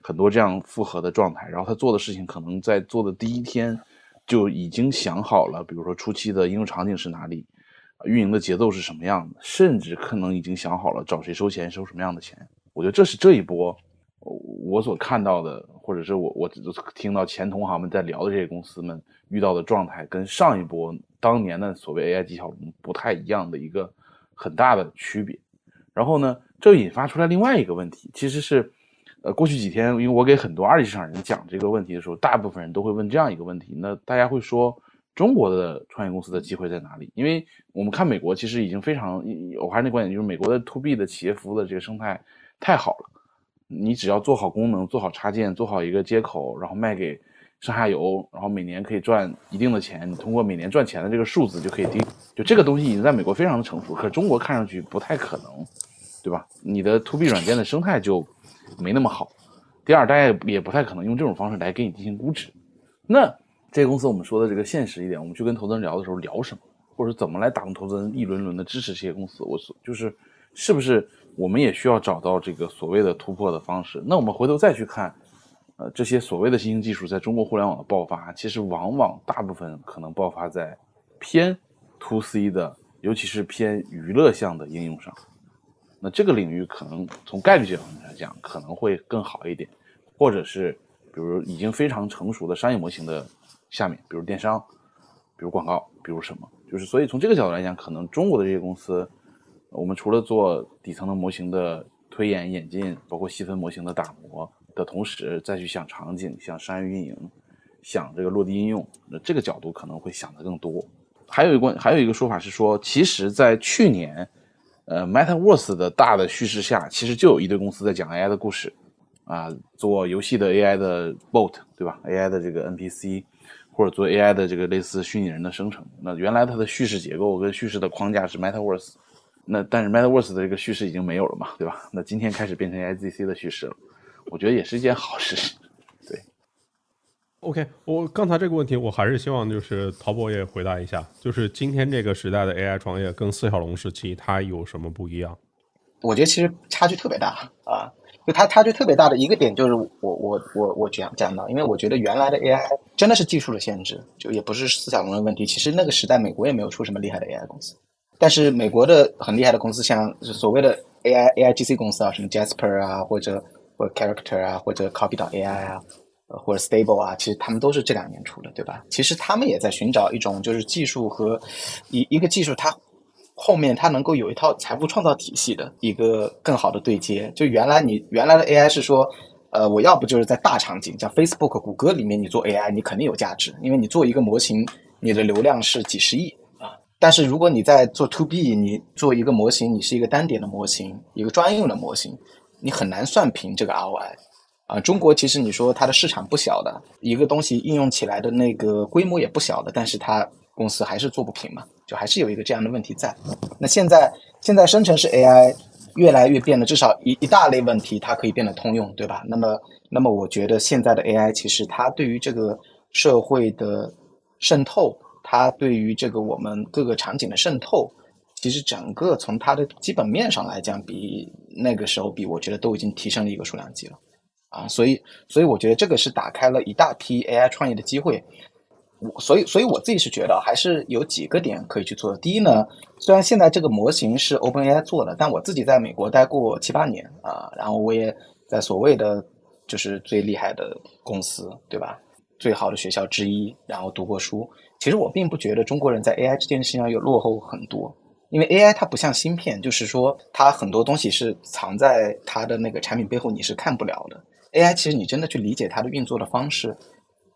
很多这样复合的状态。然后他做的事情，可能在做的第一天就已经想好了，比如说初期的应用场景是哪里，运营的节奏是什么样的，甚至可能已经想好了找谁收钱，收什么样的钱。我觉得这是这一波我所看到的，或者是我我听到前同行们在聊的这些公司们。遇到的状态跟上一波当年的所谓 AI 技巧不太一样的一个很大的区别，然后呢，这引发出来另外一个问题，其实是，呃，过去几天，因为我给很多二级市场人讲这个问题的时候，大部分人都会问这样一个问题，那大家会说中国的创业公司的机会在哪里？因为我们看美国其实已经非常，我还是那观点，就是美国的 To B 的企业服务的这个生态太好了，你只要做好功能，做好插件，做好一个接口，然后卖给。上下游，然后每年可以赚一定的钱，你通过每年赚钱的这个数字就可以定，就这个东西已经在美国非常的成熟，可中国看上去不太可能，对吧？你的 to B 软件的生态就没那么好。第二，大家也不太可能用这种方式来给你进行估值。那这些公司我们说的这个现实一点，我们去跟投资人聊的时候聊什么，或者怎么来打动投资人一轮轮的支持这些公司？我就是是不是我们也需要找到这个所谓的突破的方式？那我们回头再去看。呃，这些所谓的新兴技术在中国互联网的爆发，其实往往大部分可能爆发在偏 to C 的，尤其是偏娱乐向的应用上。那这个领域可能从概率角度来讲，可能会更好一点，或者是比如已经非常成熟的商业模型的下面，比如电商，比如广告，比如什么，就是所以从这个角度来讲，可能中国的这些公司，我们除了做底层的模型的推演演进，包括细分模型的打磨。的同时，再去想场景、想商业运营、想这个落地应用，那这个角度可能会想的更多。还有一个还有一个说法是说，其实，在去年，呃，MetaVerse 的大的叙事下，其实就有一堆公司在讲 AI 的故事，啊，做游戏的 AI 的 Bot，对吧？AI 的这个 NPC，或者做 AI 的这个类似虚拟人的生成。那原来它的叙事结构跟叙事的框架是 MetaVerse，那但是 MetaVerse 的这个叙事已经没有了嘛，对吧？那今天开始变成 AIGC 的叙事了。我觉得也是一件好事，[laughs] 对。OK，我刚才这个问题，我还是希望就是陶博也回答一下，就是今天这个时代的 AI 创业跟四小龙时期它有什么不一样？我觉得其实差距特别大啊，就它差距特别大的一个点就是我我我我讲讲到，因为我觉得原来的 AI 真的是技术的限制，就也不是四小龙的问题。其实那个时代美国也没有出什么厉害的 AI 公司，但是美国的很厉害的公司，像所谓的 AI AIGC 公司啊，什么 Jasper 啊，或者或者 Character 啊，或者 Copy 到 AI 啊。或者 stable 啊，其实他们都是这两年出的，对吧？其实他们也在寻找一种就是技术和一一个技术，它后面它能够有一套财富创造体系的一个更好的对接。就原来你原来的 AI 是说，呃，我要不就是在大场景，像 Facebook、谷歌里面你做 AI，你肯定有价值，因为你做一个模型，你的流量是几十亿。但是如果你在做 To B，你做一个模型，你是一个单点的模型，一个专用的模型，你很难算平这个 ROI。啊，中国其实你说它的市场不小的，一个东西应用起来的那个规模也不小的，但是它公司还是做不平嘛，就还是有一个这样的问题在。那现在现在生成式 AI 越来越变得，至少一一大类问题它可以变得通用，对吧？那么那么我觉得现在的 AI 其实它对于这个社会的渗透，它对于这个我们各个场景的渗透，其实整个从它的基本面上来讲，比那个时候比，我觉得都已经提升了一个数量级了。啊，所以，所以我觉得这个是打开了一大批 AI 创业的机会。我，所以，所以我自己是觉得还是有几个点可以去做。第一呢，虽然现在这个模型是 OpenAI 做的，但我自己在美国待过七八年啊，然后我也在所谓的就是最厉害的公司，对吧？最好的学校之一，然后读过书。其实我并不觉得中国人在 AI 这件事情上有落后很多，因为 AI 它不像芯片，就是说它很多东西是藏在它的那个产品背后，你是看不了的。AI 其实你真的去理解它的运作的方式，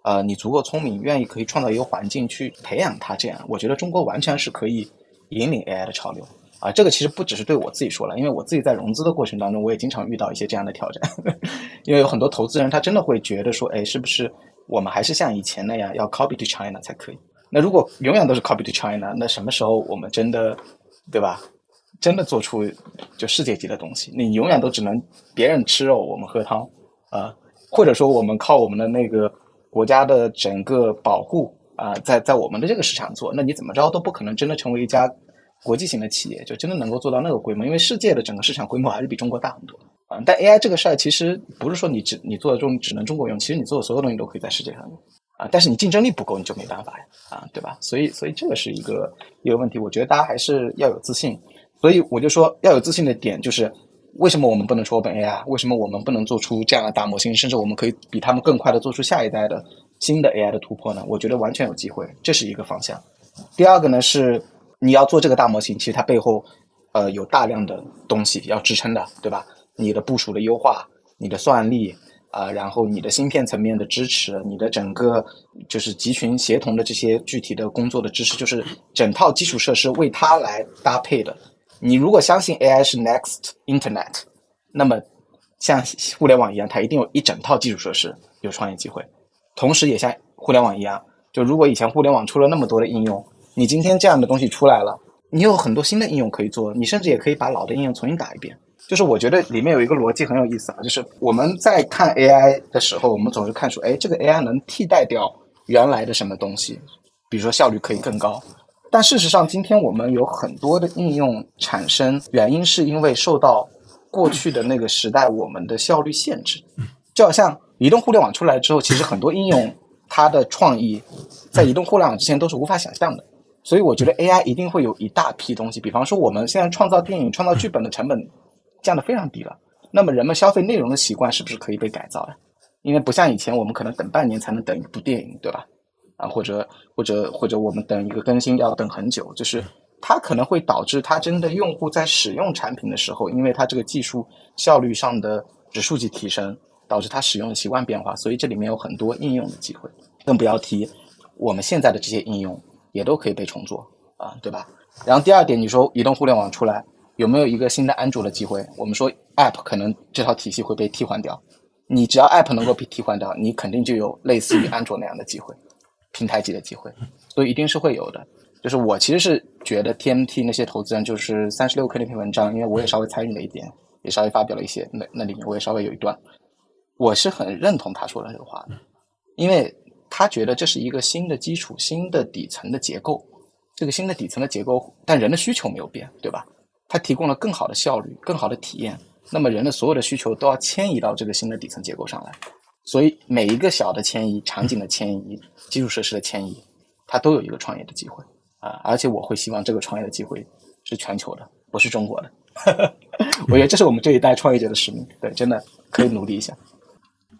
呃，你足够聪明，愿意可以创造一个环境去培养它，这样我觉得中国完全是可以引领 AI 的潮流啊。这个其实不只是对我自己说了，因为我自己在融资的过程当中，我也经常遇到一些这样的挑战，[laughs] 因为有很多投资人他真的会觉得说，哎，是不是我们还是像以前那样要 copy to China 才可以？那如果永远都是 copy to China，那什么时候我们真的，对吧？真的做出就世界级的东西？你永远都只能别人吃肉，我们喝汤。啊，或者说我们靠我们的那个国家的整个保护啊，在在我们的这个市场做，那你怎么着都不可能真的成为一家国际型的企业，就真的能够做到那个规模，因为世界的整个市场规模还是比中国大很多嗯。但 AI 这个事儿其实不是说你只你做的中只能中国用，其实你做的所有东西都可以在世界上用啊。但是你竞争力不够，你就没办法呀啊，对吧？所以所以这个是一个一个问题，我觉得大家还是要有自信。所以我就说要有自信的点就是。为什么我们不能出 OpenAI？为什么我们不能做出这样的大模型？甚至我们可以比他们更快的做出下一代的新的 AI 的突破呢？我觉得完全有机会，这是一个方向。第二个呢是你要做这个大模型，其实它背后呃有大量的东西要支撑的，对吧？你的部署的优化，你的算力啊，然后你的芯片层面的支持，你的整个就是集群协同的这些具体的工作的支持，就是整套基础设施为它来搭配的。你如果相信 AI 是 next internet，那么像互联网一样，它一定有一整套基础设施有创业机会。同时，也像互联网一样，就如果以前互联网出了那么多的应用，你今天这样的东西出来了，你有很多新的应用可以做，你甚至也可以把老的应用重新打一遍。就是我觉得里面有一个逻辑很有意思啊，就是我们在看 AI 的时候，我们总是看出，哎，这个 AI 能替代掉原来的什么东西，比如说效率可以更高。但事实上，今天我们有很多的应用产生，原因是因为受到过去的那个时代我们的效率限制。就好像移动互联网出来之后，其实很多应用它的创意在移动互联网之前都是无法想象的。所以我觉得 AI 一定会有一大批东西，比方说我们现在创造电影、创造剧本的成本降得非常低了。那么人们消费内容的习惯是不是可以被改造呀？因为不像以前，我们可能等半年才能等一部电影，对吧？啊，或者或者或者我们等一个更新要等很久，就是它可能会导致它真的用户在使用产品的时候，因为它这个技术效率上的指数级提升，导致它使用的习惯变化，所以这里面有很多应用的机会。更不要提我们现在的这些应用也都可以被重做啊，对吧？然后第二点，你说移动互联网出来有没有一个新的安卓的机会？我们说 App 可能这套体系会被替换掉，你只要 App 能够被替换掉，你肯定就有类似于安卓那样的机会。平台级的机会，所以一定是会有的。就是我其实是觉得 TMT 那些投资人，就是三十六 K 那篇文章，因为我也稍微参与了一点，也稍微发表了一些，那那里面我也稍微有一段，我是很认同他说的这个话的。因为他觉得这是一个新的基础、新的底层的结构。这个新的底层的结构，但人的需求没有变，对吧？它提供了更好的效率、更好的体验，那么人的所有的需求都要迁移到这个新的底层结构上来。所以每一个小的迁移、场景的迁移、基础设施的迁移，它都有一个创业的机会啊！而且我会希望这个创业的机会是全球的，不是中国的。[laughs] 我觉得这是我们这一代创业者的使命，对，真的可以努力一下。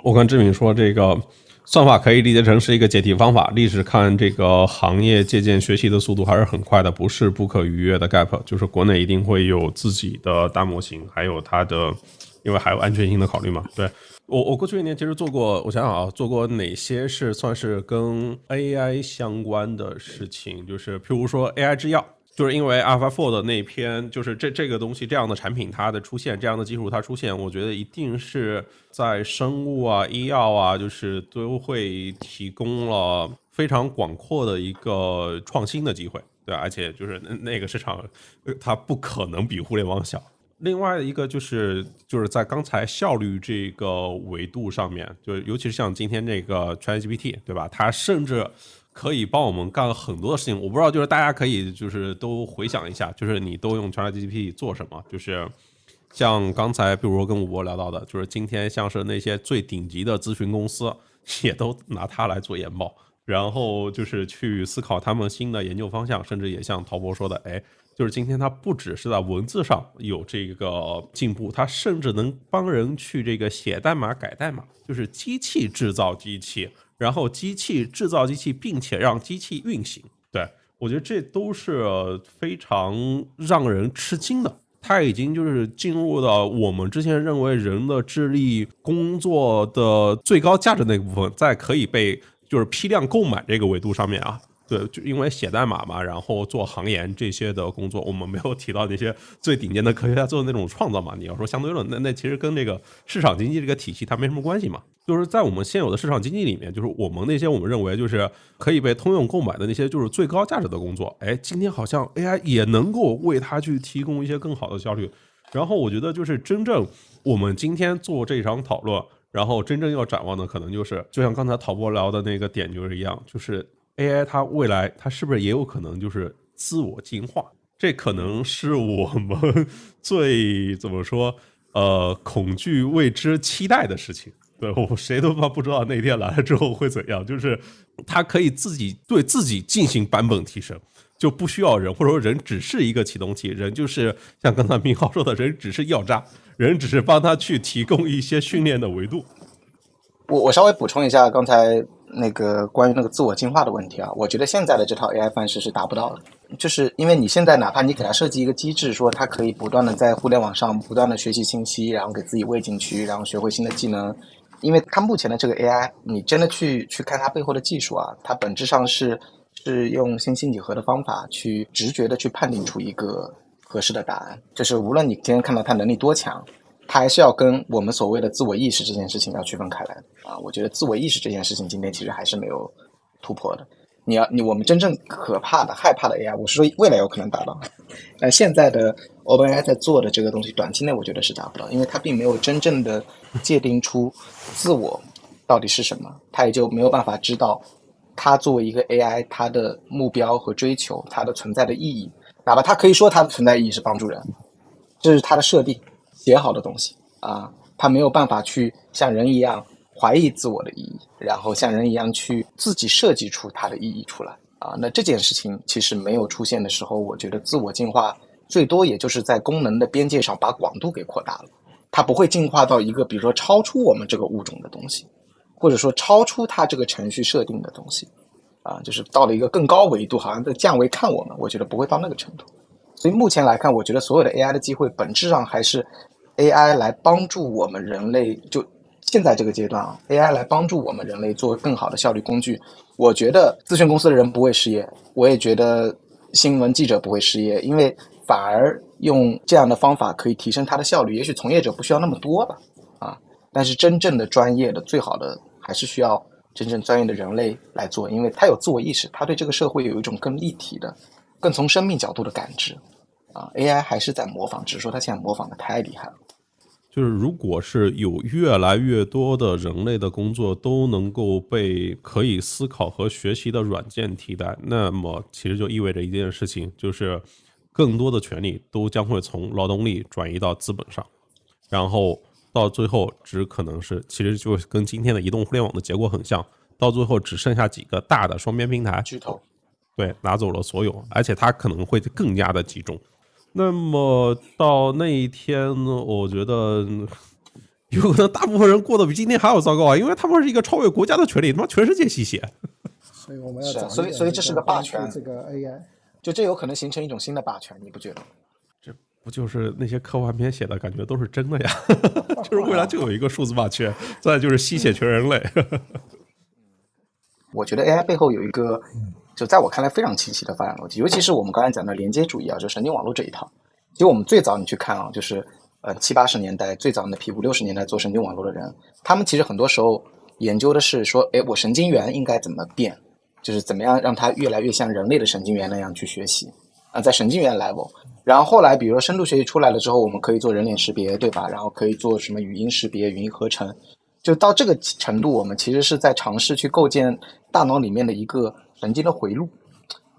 我跟志敏说这个。算法可以理解成是一个解题方法。历史看这个行业借鉴学习的速度还是很快的，不是不可逾越的 gap。就是国内一定会有自己的大模型，还有它的，因为还有安全性的考虑嘛。对我，我过去一年其实做过，我想想啊，做过哪些是算是跟 AI 相关的事情，就是譬如说 AI 制药。就是因为 AlphaFold 的那篇，就是这这个东西这样的产品它的出现，这样的技术它出现，我觉得一定是在生物啊、医药啊，就是都会提供了非常广阔的一个创新的机会，对，而且就是那那个市场它不可能比互联网小。另外一个就是就是在刚才效率这个维度上面，就尤其是像今天这个 ChatGPT，对吧？它甚至可以帮我们干很多的事情，我不知道，就是大家可以就是都回想一下，就是你都用 ChatGPT 做什么？就是像刚才比如说跟吴博聊到的，就是今天像是那些最顶级的咨询公司也都拿它来做研报，然后就是去思考他们新的研究方向，甚至也像陶博说的，哎，就是今天它不只是在文字上有这个进步，它甚至能帮人去这个写代码、改代码，就是机器制造机器。然后机器制造机器，并且让机器运行，对我觉得这都是非常让人吃惊的。它已经就是进入到我们之前认为人的智力工作的最高价值那个部分，在可以被就是批量购买这个维度上面啊。对，就因为写代码嘛，然后做行研这些的工作，我们没有提到那些最顶尖的科学家做的那种创造嘛。你要说相对论，那那其实跟这个市场经济这个体系它没什么关系嘛。就是在我们现有的市场经济里面，就是我们那些我们认为就是可以被通用购买的那些就是最高价值的工作，哎，今天好像 AI 也能够为它去提供一些更好的效率。然后我觉得就是真正我们今天做这场讨论，然后真正要展望的可能就是就像刚才陶博聊的那个点就是一样，就是。AI 它未来它是不是也有可能就是自我进化？这可能是我们 [laughs] 最怎么说呃恐惧未知期待的事情。对我谁都怕不知道那天来了之后会怎样。就是它可以自己对自己进行版本提升，就不需要人，或者说人只是一个启动器，人就是像刚才明浩说的，人只是药渣，人只是帮他去提供一些训练的维度。我我稍微补充一下刚才。那个关于那个自我进化的问题啊，我觉得现在的这套 AI 范式是达不到的，就是因为你现在哪怕你给它设计一个机制，说它可以不断的在互联网上不断的学习信息，然后给自己喂进去，然后学会新的技能，因为它目前的这个 AI，你真的去去看它背后的技术啊，它本质上是是用信息几何的方法去直觉的去判定出一个合适的答案，就是无论你今天看到它能力多强。它还是要跟我们所谓的自我意识这件事情要区分开来的啊！我觉得自我意识这件事情今天其实还是没有突破的。你要你我们真正可怕的、害怕的 AI，我是说未来有可能达到，[laughs] 那现在的 OpenAI 在做的这个东西，短期内我觉得是达不到，因为它并没有真正的界定出自我到底是什么，它也就没有办法知道它作为一个 AI，它的目标和追求，它的存在的意义，哪怕它可以说它的存在意义是帮助人，这是它的设定。写好的东西啊，他没有办法去像人一样怀疑自我的意义，然后像人一样去自己设计出它的意义出来啊。那这件事情其实没有出现的时候，我觉得自我进化最多也就是在功能的边界上把广度给扩大了，它不会进化到一个比如说超出我们这个物种的东西，或者说超出它这个程序设定的东西啊，就是到了一个更高维度，好像在降维看我们，我觉得不会到那个程度。所以目前来看，我觉得所有的 AI 的机会本质上还是。AI 来帮助我们人类，就现在这个阶段啊，AI 来帮助我们人类做更好的效率工具。我觉得咨询公司的人不会失业，我也觉得新闻记者不会失业，因为反而用这样的方法可以提升他的效率。也许从业者不需要那么多了啊，但是真正的专业的、最好的还是需要真正专业的人类来做，因为他有自我意识，他对这个社会有一种更立体的、更从生命角度的感知。啊，AI 还是在模仿，只是说它现在模仿的太厉害了。就是如果是有越来越多的人类的工作都能够被可以思考和学习的软件替代，那么其实就意味着一件事情，就是更多的权利都将会从劳动力转移到资本上，然后到最后只可能是，其实就跟今天的移动互联网的结果很像，到最后只剩下几个大的双边平台巨头。对，拿走了所有，而且它可能会更加的集中。那么到那一天呢？我觉得 [laughs] 有可能大部分人过得比今天还要糟糕啊，因为他们是一个超越国家的权利，他妈全世界吸血。所以我们要找所以所以这是个霸权这个 AI，就这有可能形成一种新的霸权，你不觉得？这不就是那些科幻片写的感觉都是真的呀？[laughs] [laughs] 就是未来就有一个数字霸权，再就是吸血全人类。我觉得 AI 背后有一个，就在我看来非常清晰的发展逻辑，尤其是我们刚才讲的连接主义啊，就神经网络这一套。其实我们最早你去看啊，就是呃七八十年代最早那批五六十年代做神经网络的人，他们其实很多时候研究的是说，哎，我神经元应该怎么变，就是怎么样让它越来越像人类的神经元那样去学习啊，在神经元 level。然后后来，比如说深度学习出来了之后，我们可以做人脸识别，对吧？然后可以做什么语音识别、语音合成，就到这个程度，我们其实是在尝试去构建大脑里面的一个神经的回路。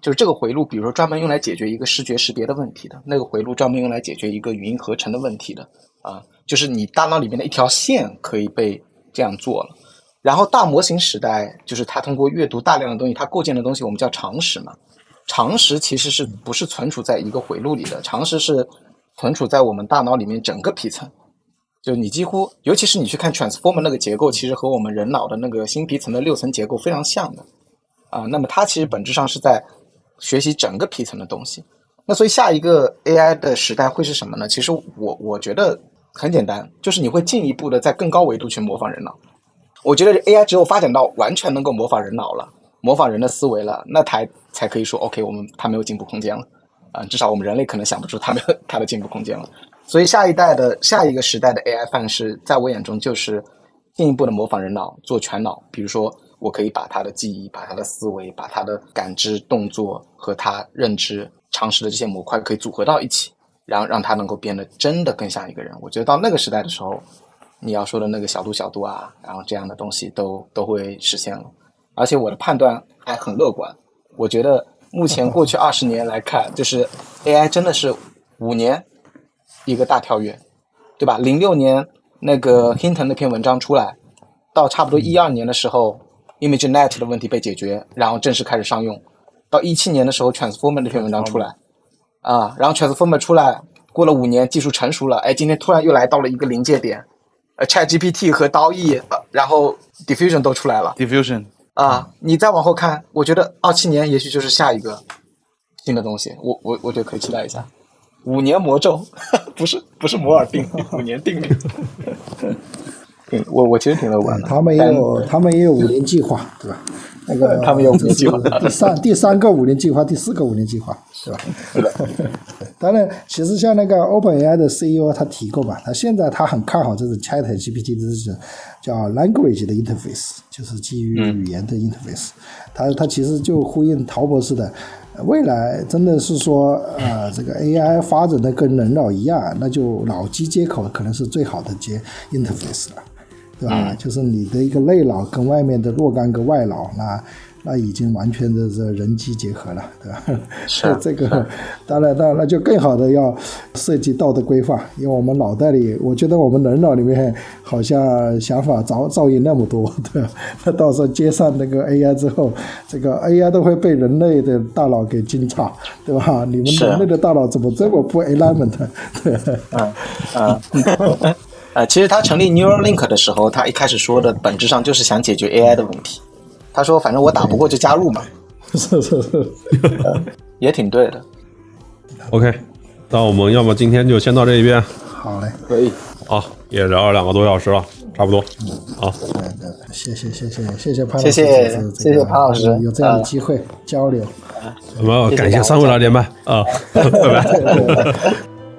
就是这个回路，比如说专门用来解决一个视觉识别的问题的，那个回路专门用来解决一个语音合成的问题的啊，就是你大脑里面的一条线可以被这样做了。然后大模型时代，就是它通过阅读大量的东西，它构建的东西我们叫常识嘛。常识其实是不是存储在一个回路里的？常识是存储在我们大脑里面整个皮层。就你几乎，尤其是你去看 transformer 那个结构，其实和我们人脑的那个新皮层的六层结构非常像的啊。那么它其实本质上是在学习整个皮层的东西。那所以下一个 AI 的时代会是什么呢？其实我我觉得很简单，就是你会进一步的在更高维度去模仿人脑。我觉得 AI 只有发展到完全能够模仿人脑了，模仿人的思维了，那才才可以说 OK，我们它没有进步空间了啊、至少我们人类可能想不出它没有它的进步空间了。所以下一代的下一个时代的 AI 范式，在我眼中就是进一步的模仿人脑，做全脑。比如说，我可以把他的记忆、把他的思维、把他的感知、动作和他认知、常识的这些模块可以组合到一起，然后让他能够变得真的更像一个人。我觉得到那个时代的时候，你要说的那个小度小度啊，然后这样的东西都都会实现了。而且我的判断还很乐观，我觉得目前过去二十年来看，就是 AI 真的是五年一个大跳跃，对吧？零六年那个 Hinton 那篇文章出来，到差不多一二年的时候，ImageNet 的问题被解决，然后正式开始商用。到一七年的时候，Transformer 那篇文章出来，啊，然后 Transformer 出来，过了五年，技术成熟了，哎，今天突然又来到了一个临界点，呃，ChatGPT 和 DALL-E，呃然后 Diffusion 都出来了。Diffusion 啊，你再往后看，我觉得二七年也许就是下一个新的东西，我我我觉得可以期待一下。五年魔咒，[laughs] 不是不是摩尔定律，五年定律。[laughs] 嗯，我我其实挺乐观的。他们也有他们也有五年计划，对吧？那个他们有五年计划第三第三个五年计划，第四个五年计划，对吧？是的，当然，其实像那个 OpenAI 的 CEO 他提过嘛，他现在他很看好这种 Chat GPT 的这种叫 language 的 interface，就是基于语言的 interface。他他其实就呼应陶博士的，呃未来真的是说，呃，这个 AI 发展的跟人脑一样，那就脑机接口可能是最好的接 interface 了。对吧？就是你的一个内脑跟外面的若干个外脑，那那已经完全的这人机结合了，对吧？[laughs] 是啊这个当然，当然那就更好的要涉及道德规范，因为我们脑袋里，我觉得我们人脑里面好像想法噪噪音那么多，对吧？[laughs] 那到时候接上那个 AI 之后，这个 AI 都会被人类的大脑给惊诧，对吧？你们人类的大脑怎么这么不 alignment？[laughs] 对。嗯嗯。呃，其实他成立 Neuralink 的时候，他一开始说的本质上就是想解决 AI 的问题。他说，反正我打不过就加入嘛，是是是，也挺对的。OK，那我们要么今天就先到这一边，好嘞，可以，好，也聊了两个多小时了，差不多。嗯好，对对，谢谢谢谢谢谢潘老师，谢谢这个谢谢潘老师有这样的啊机会交流，我们要感谢三位老连麦啊，[laughs] 拜拜。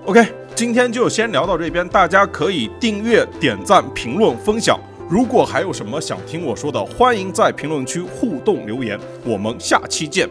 OK，今天就先聊到这边，大家可以订阅、点赞、评论、分享。如果还有什么想听我说的，欢迎在评论区互动留言。我们下期见，